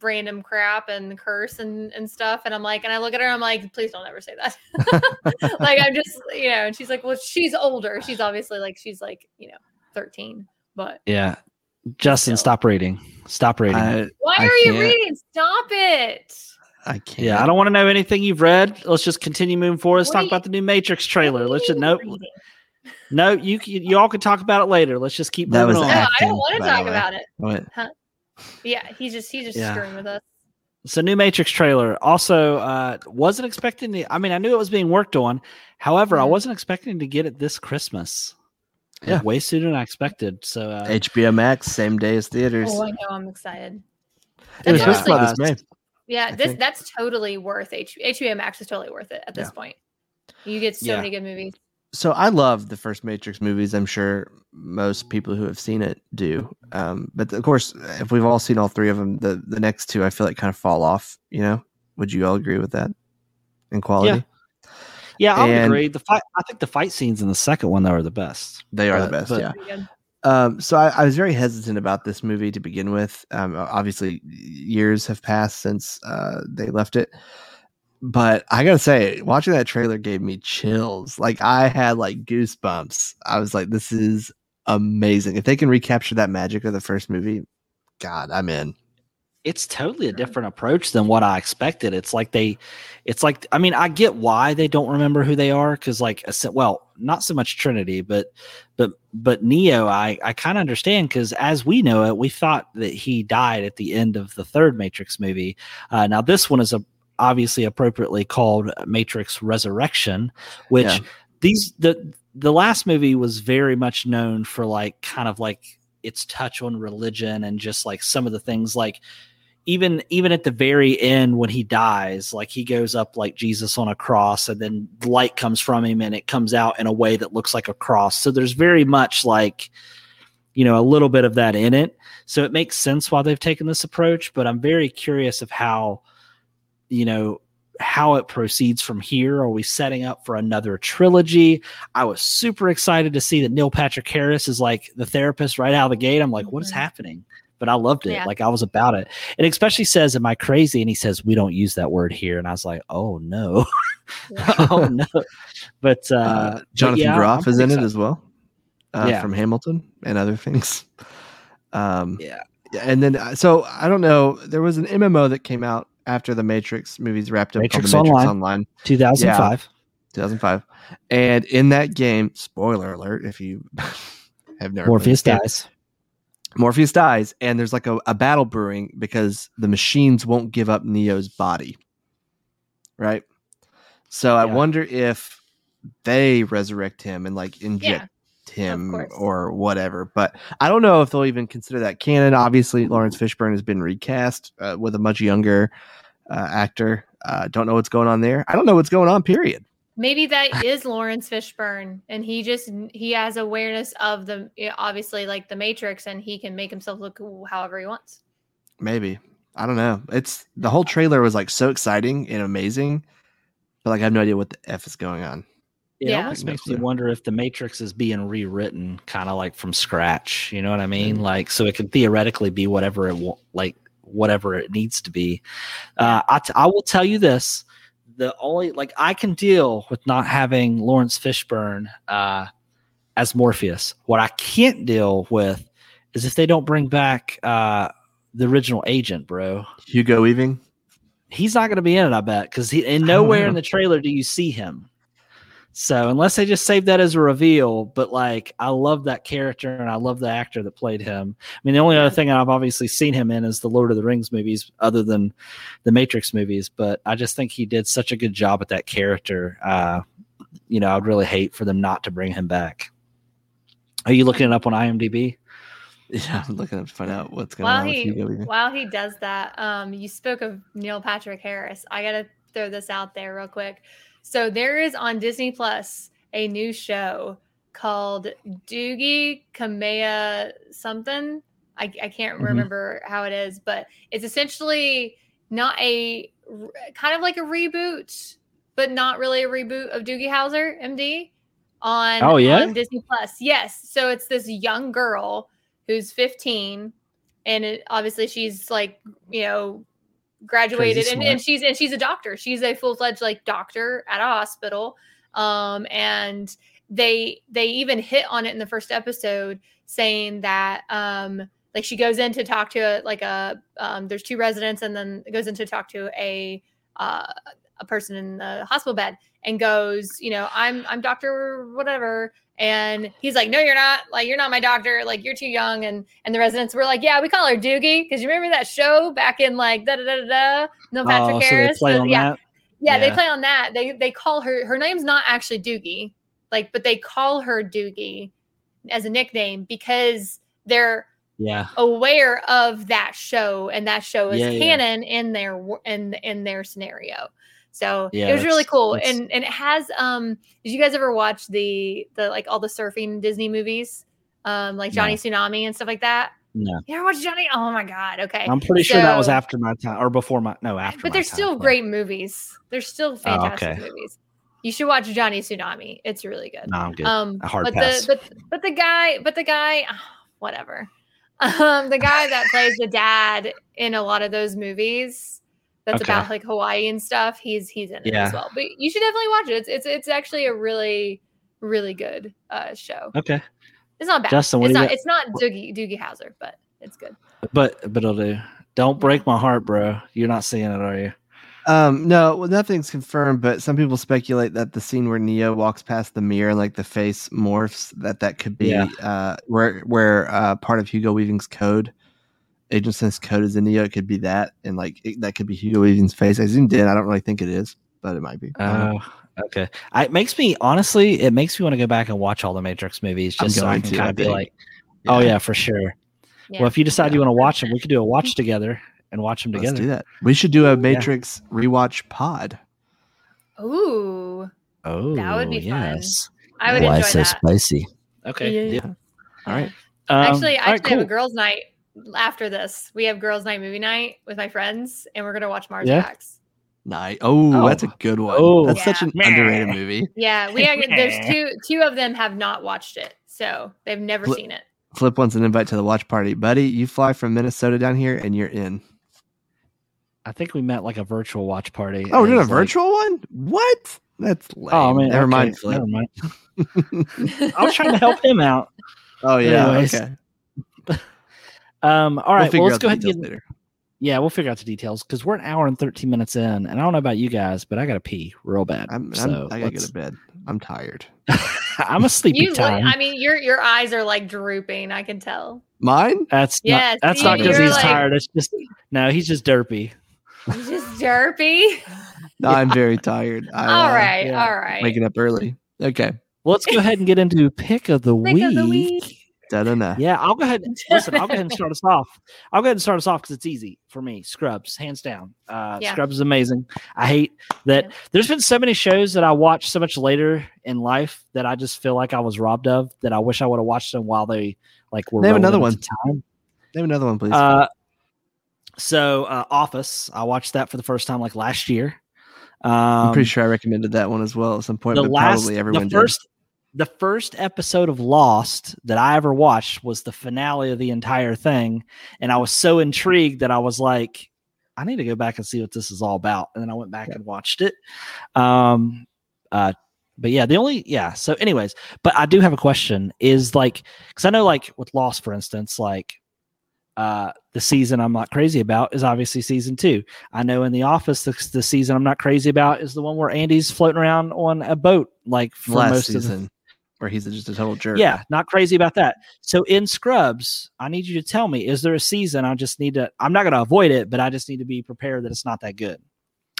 random crap and curse and and stuff, and I'm like, and I look at her, I'm like, please don't ever say that. [laughs] [laughs] like, I'm just, you know, and she's like, well, she's older. She's obviously like, she's like, you know, 13, but yeah, Justin, So- stop reading. Stop reading. I, why I are you reading? Stop it. I can't. yeah, I don't want to know anything you've read. Let's just continue moving forward. Let's What talk you- about the new Matrix trailer. Let's just you no, reading? No. You you all can talk about it later. Let's just keep That moving was on. No, I don't want to talk about it. What? Yeah, he's just he's just Yeah. screwing with us. So new Matrix trailer. Also, uh, wasn't expecting to. I mean, I knew it was being worked on. However, I Mhm. wasn't expecting to get it this Christmas. Yeah. way sooner than I expected. So uh, HBO Max, same day as theaters. Oh, I know. I'm excited. it was That's supposed to come out honestly- this May. Yeah, I this think- that's totally worth H- HBO Max is totally worth it at this Yeah. point. You get so Yeah. many good movies. So I love the first Matrix movies. I'm sure most people who have seen it do. Um, but of course, if we've all seen all three of them, the the next two I feel like kind of fall off. You know, would you all agree with that in quality? yeah, I would agree. The fight. I think the fight scenes in the second one though are the best. They are the best. but- yeah. Um, so I, I was very hesitant about this movie to begin with. Um, obviously, years have passed since uh, they left it, but I gotta say, watching that trailer gave me chills. Like I had like goosebumps. I was like, "This is amazing." If they can recapture that magic of the first movie, God, I'm in. it's totally a different approach than what I expected. It's like they, it's like I mean I get why they don't remember who they are because like well, not so much Trinity, but but but Neo, I I kind of understand because as we know it, we thought that he died at the end of the third Matrix movie. Uh, now this one is a obviously appropriately called Matrix Resurrection, which Yeah. these the the last movie was very much known for like kind of like its touch on religion and just like some of the things like even even at the very end when he dies like he goes up like jesus on a cross and then light comes from him and it comes out in a way that looks like a cross so there's very much like you know a little bit of that in it so it makes sense why they've taken this approach but i'm very curious of how you know how it proceeds from here are we setting up for another trilogy i was super excited to see that neil patrick harris is like the therapist right out of the gate i'm like what is Mhm. happening but I loved it. Yeah. Like I was about it. And especially says, Am I crazy? And he says, We don't use that word here. And I was like, Oh no. [laughs] oh no. But uh, Uh, but Jonathan yeah, I'm Groff is pretty in it as well, uh, Yeah. from Hamilton and other things. [laughs] Um, Yeah. yeah, and then uh, so I don't know. There was an MMO that came out after the Matrix movies wrapped up Matrix the Matrix Online. Online, 2005. 2005, and in that game, spoiler alert, if you [laughs] have never Morpheus this dies. Morpheus dies, and there's like a, a battle brewing because the machines won't give up Neo's body. Right. So I wonder if they resurrect him and like inject him or whatever. But I don't know if they'll even consider that canon. Obviously, Laurence Fishburne has been recast uh, with a much younger uh, actor. Uh, don't know what's going on there. I don't know what's going on. Period. Maybe that [laughs] is Laurence Fishburne, and he just he has awareness of the obviously like the Matrix, and he can make himself look however he wants. Maybe. I don't know. It's the whole trailer was like so exciting and amazing, but like I have no idea what the f is going on. It Yeah. almost makes me wonder if the Matrix is being rewritten, kind of like from scratch. You know what I mean? Mm. Like, so it could theoretically be whatever it wa- like whatever it needs to be. Uh, I, t- I will tell you this: the only like I can deal with not having Laurence Fishburne uh, as Morpheus. What I can't deal with is if they don't bring back uh, the original agent, bro. Hugo Weaving. He's not going to be in it, I bet, because he and nowhere in the trailer do you see him. So unless they just save that as a reveal, but like I love that character and I love the actor that played him. I mean, the only other thing I've obviously seen him in is the Lord of the Rings movies, other than the Matrix movies. But I just think he did such a good job at that character. Uh, you know, I'd really hate for them not to bring him back. Are you looking it up on IMDb? [laughs] Yeah, I'm looking up to find out what's going While on with he while he does that, um, you spoke of Neil Patrick Harris. I gotta throw this out there real quick. So there is on Disney Plus a new show called Doogie Kamea something. I, I can't Mhm. remember how it is, but it's essentially not a kind of like a reboot, but not really a reboot of Doogie Howser, MD, on, Oh, yeah? on Disney Plus. Yes. So it's this young girl who's 15 and it, obviously she's like, you know, graduated and, and she's and she's a doctor. She's a full-fledged like doctor at a hospital. Um and they they even hit on it in the first episode saying that um like she goes in to talk to a, like a um there's two residents and then goes in to talk to a uh a person in the hospital bed and goes you know i'm i'm doctor whatever and he's like no you're not like you're not my doctor like you're too young and and the residents were like yeah we call her doogie because you remember that show back in like da da da da no patrick oh, so they harris on yeah that. yeah, they play on that. They they call her her name's not actually Doogie, like, but they call her Doogie as a nickname because they're Yeah. aware of that show and that show is Yeah, yeah. canon in their in in their scenario. So Yeah, it was really cool, and and it has. Um, did you guys ever watch the the like all the surfing Disney movies, um, like No. Johnny Tsunami and stuff like that? No. You ever watch Johnny? Oh my god! Okay, I'm pretty sure that was after my time or before my no after. but they're time, still great movies. They're still fantastic Oh, okay. movies. You should watch Johnny Tsunami. It's really good. No, I'm good. Um, A hard but pass. the but but the guy, but the guy, ah, whatever. [laughs] Um, the guy that plays the dad in a lot of those movies. That's Okay. about like Hawaii and stuff. He's he's in it Yeah. as well. But you should definitely watch it. It's it's, it's actually a really really good uh show. okay, It's not bad. Justin, what it's not it's not Doogie Doogie Howser, but it's good. but but it'll do. Don't break my heart, bro. You're not seeing it, are you? Um, no, well, nothing's confirmed, but some people speculate that the scene where Neo walks past the mirror and like the face morphs, that that could be Yeah. uh where where uh part of Hugo Weaving's code, Agent Smith's code is in Neo. It could be that, and like it, that could be Hugo Weaving's face. I zoomed in. I don't really think it is, but it might be. I. Oh, okay. I, it makes me honestly, it makes me want to go back and watch all the Matrix movies just so I can to, kind I of be think. like, oh yeah, for sure. Yeah. Well, if you decide you want to watch them, we could do a watch together and watch them Let's together. do that. We should do a Matrix rewatch pod. Ooh, Oh, That would be fun. I would Why enjoy so that. spicy? Okay. Yeah, Yeah. yeah. All right. Um, actually, I all right, actually have a girls' night after this. We have girls' night movie night with my friends, and we're gonna watch Mars Yeah? Attacks. Nice. Oh, Oh. that's a oh. good one. Oh. that's such an Yeah. underrated movie. Yeah, we have, there's two two of them have not watched it, so they've never Flip- seen it. Flip wants an invite to the watch party, buddy. You fly from Minnesota down here, and you're in. I think we met like a virtual watch party. Oh, we're doing a it like- virtual one. What? That's lame. Oh, man. never okay, mind. Flip. Never mind. [laughs] I was trying to help him out. Oh yeah. Anyways, okay. Um, all right, We'll figure well, let's out go the ahead and get, later. yeah, we'll figure out the details because we're an hour and 13 minutes in. And I don't know about you guys, but I got to pee real bad. I'm, I'm, so I gotta go let's- to bed. I'm tired. [laughs] I'm a sleepy You, time. I mean, your your eyes are like drooping. I can tell. Mine? that's Yes, not, that's you- not because he's like- tired. It's just, no, he's just derpy. You're just derpy. [laughs] No, I'm very tired. [laughs] I, all uh, right, yeah. all right. Waking up early. Okay. Well, let's go ahead and get into pick of the Pick week. of the week. Da da da. Yeah, I'll go ahead. And, [laughs] listen, I'll go ahead and start us off. I'll go ahead and start us off because it's easy for me. Scrubs, hands down. Uh, Yeah. Scrubs is amazing. I hate that Yeah. there's been so many shows that I watched so much later in life that I just feel like I was robbed of. That I wish I would have watched them while they like were. Name relevant another one. the Time. Name another one, please. Uh, so uh, Office, I watched that for the first time like last year. Um, I'm pretty sure I recommended that one as well at some point, the but last, probably everyone the first, the first episode of Lost that I ever watched was the finale of the entire thing, and I was so intrigued that I was like, I need to go back and see what this is all about, and then I went back and watched it. Um, uh, but yeah, the only yeah. So, anyways, but I do have a question: is like because I know like with Lost, for instance, like uh the season I'm not crazy about is obviously season two. I know in the office the, the season I'm not crazy about is the one where Andy's floating around on a boat like for last most of the season, where he's just a total jerk. yeah, not crazy about that. So in Scrubs, I need you to tell me: is there a season? I just need to. I'm not going to avoid it, but I just need to be prepared that it's not that good.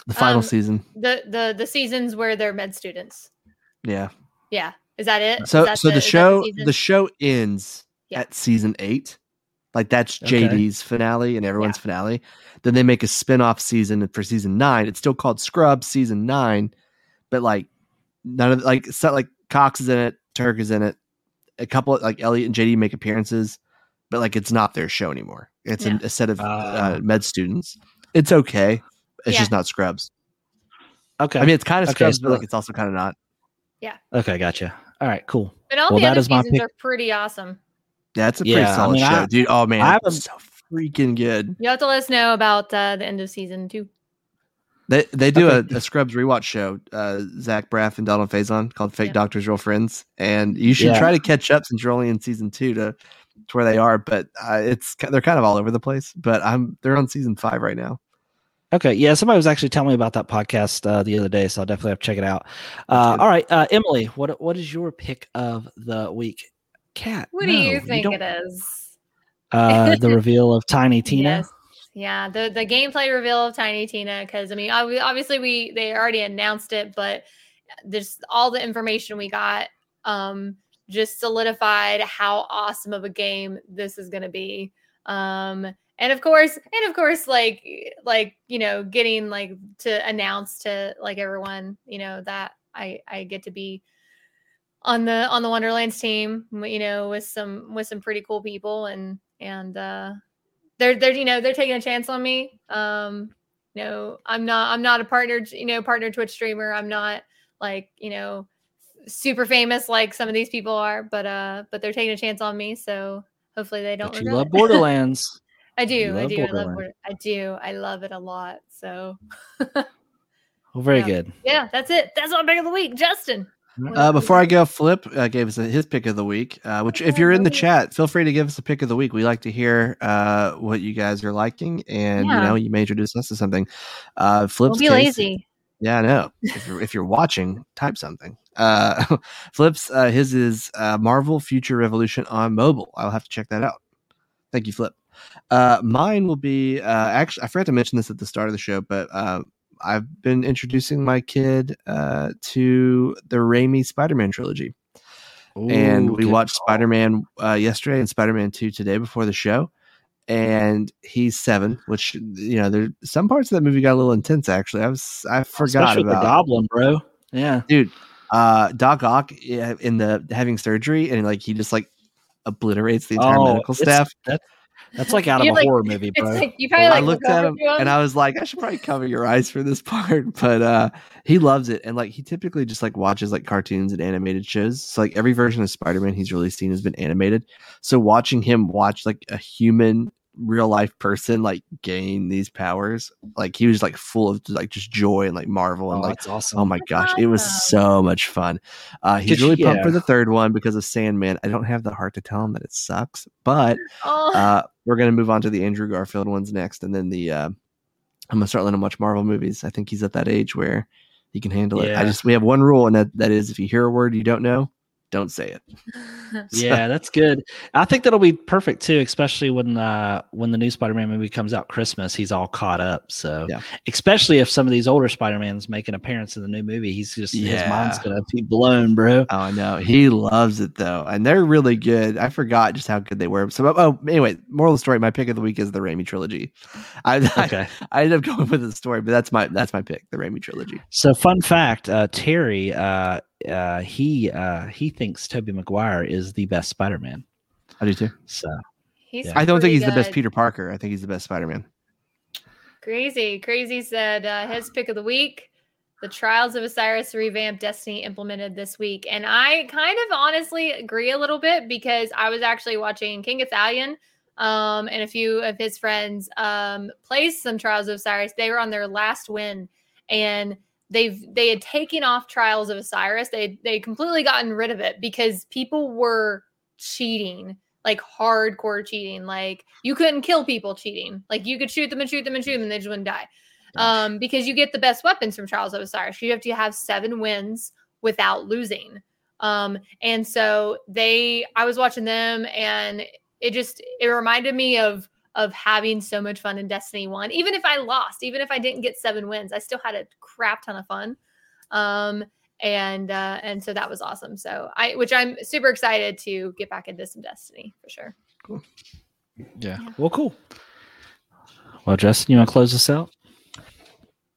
the final Um, season. The the the seasons where they're med students. Yeah. Yeah. Is that it? So that so the, is that show season? the show ends Yeah. at season eight. Like that's Okay. JD's finale and everyone's finale. Then they make a spin-off season for season nine. It's still called Scrubs season nine, but like none of like it's not like Cox is in it, Turk is in it, a couple of, like Elliot and JD make appearances, but like it's not their show anymore. It's Yeah. a, a set of uh, Oh. med students. It's okay. It's Yeah. just not Scrubs. Okay. I mean, it's kind of Okay, Scrubs, so- but like it's also kind of not. Yeah. Okay, gotcha. All right, cool. but all well, the other my seasons pick. are pretty awesome. Yeah, it's a pretty Yeah, I solid mean, show, I- dude. Oh man, I have a- so freaking good. You have to let us know about uh, the end of season two. They they do Okay. a, a Scrubs rewatch show, uh, Zach Braff and Donald Faison called Fake Yeah. Doctors Real Friends, and you should Yeah. try to catch up since you're only in season two to to where they are. But uh, it's they're kind of all over the place. But I'm they're on season five right now. Okay, yeah, somebody was actually telling me about that podcast uh, the other day, so I'll definitely have to check it out. Uh, all right, uh, Emily, what what is your pick of the week? Cat. What do you think don't- it is? Uh, the reveal of Tiny Tina. [laughs] Yes. Yeah, the the gameplay reveal of Tiny Tina because I mean obviously we they already announced it, but just all the information we got um just solidified how awesome of a game this is going to be. Um and of course, and of course like like you know getting like to announce to like everyone, you know that I I get to be on the on the Wonderlands team, you know, with some with some pretty cool people and and uh they're they're you know they're taking a chance on me. Um, you know, I'm not I'm not a partner you know partner Twitch streamer. I'm not like you know super famous like some of these people are, but uh, but they're taking a chance on me. So hopefully they don't. But you love it. [laughs] Borderlands. I do. I do. I love. Border- I do. I love it a lot. So [laughs] Well, very Yeah. good. yeah, that's it. That's my pick of the week, Justin. What Uh, before I go, Flip uh, gave us a, his pick of the week. Uh, which, if you're in the chat, feel free to give us a pick of the week. We like to hear uh, what you guys are liking, and you know, you may introduce us to something. Uh, Flip's Don't be case- lazy. Yeah, I know. If you're if you're watching, type something. Uh, [laughs] Flips, uh, his is uh, Marvel Future Revolution on mobile. I'll have to check that out. Thank you, Flip. Uh, mine will be uh, actually I forgot to mention this at the start of the show, but uh, I've been introducing my kid uh, to the Raimi Spider-Man trilogy, and we watched call. Spider-Man uh, yesterday and Spider-Man Two today before the show. And he's seven, which you know, there some parts of that movie got a little intense. Actually, I was I forgot Especially about the Goblin, bro. Yeah. dude uh doc ock in the having surgery and like he just like obliterates the entire medical Oh, it's- staff That's, that's like out of a like- horror movie, bro. like you probably i looked look at him him. and i was like i should probably cover your eyes for this [laughs] part but uh he loves it and like he typically just like watches like cartoons and animated shows so like every version of spider-man he's really seen has been animated so watching him watch like a human real life person like gain these powers like he was like full of like just joy and like marvel and oh, like that's awesome. Oh my gosh, it was so much fun. Uh, he's Did really pumped for the third one because of Sandman. I don't have the heart to tell him that it sucks, but Oh, uh, we're gonna move on to the Andrew Garfield ones next, and then the uh, I'm gonna start letting him watch Marvel movies. I think he's at that age where he can handle it. I just we have one rule, and that that is if you hear a word you don't know, don't say it. [laughs] yeah, that's good. I think that'll be perfect too, especially when uh when the new Spider-Man movie comes out Christmas. He's all caught up. So Yeah. especially if some of these older Spider-Mans make an appearance in the new movie, he's just his mind's gonna be blown, bro. Oh, I know he loves it though, and they're really good. I forgot just how good they were. So, oh, anyway, moral of the story: my pick of the week is the Raimi trilogy. I, [laughs] I Okay. I ended up going with the story, but that's my that's my pick, the Raimi trilogy. So fun fact, uh Terry uh uh he uh he thinks Tobey Maguire is the best Spider-Man. I do too. So he's Yeah. I don't think pretty he's the best. Peter Parker. I think he's the best Spider-Man. Crazy. Crazy said uh, his pick of the week The Trials of Osiris revamped Destiny implemented this week. And I kind of honestly agree a little bit because I was actually watching KingGothalion um, and a few of his friends um, play some Trials of Osiris. They were on their last win and they've they had taken off Trials of Osiris. They they completely gotten rid of it because people were cheating like hardcore cheating. Like you couldn't kill people cheating. Like you could shoot them and shoot them and shoot them and they just wouldn't die. Um, because you get the best weapons from Trials of Osiris. You have to have seven wins without losing. Um, and so they I was watching them and it just it reminded me of of having so much fun in Destiny 1. Even if I lost, even if I didn't get seven wins, I still had a crap ton of fun. Um, and uh, and so that was awesome. So I, which I'm super excited to get back into some Destiny for sure. Cool. Yeah. Well, cool. Well, Justin, you want to close this out?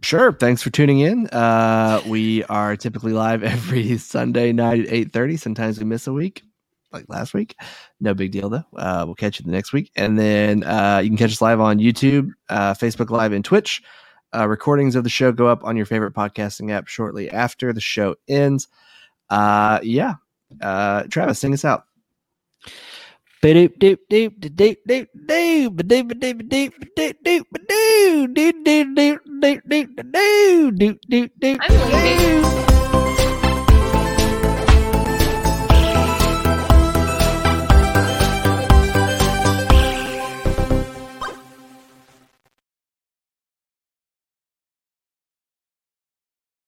Sure. Thanks for tuning in. Uh, we are typically live [laughs] every Sunday night at eight thirty. Sometimes we miss a week, like last week. No big deal though. Uh, we'll catch you the next week, and then uh, you can catch us live on YouTube, uh, Facebook Live, and Twitch. Uh, recordings of the show go up on your favorite podcasting app shortly after the show ends. Uh, yeah, uh, Travis, sing us out. I'm.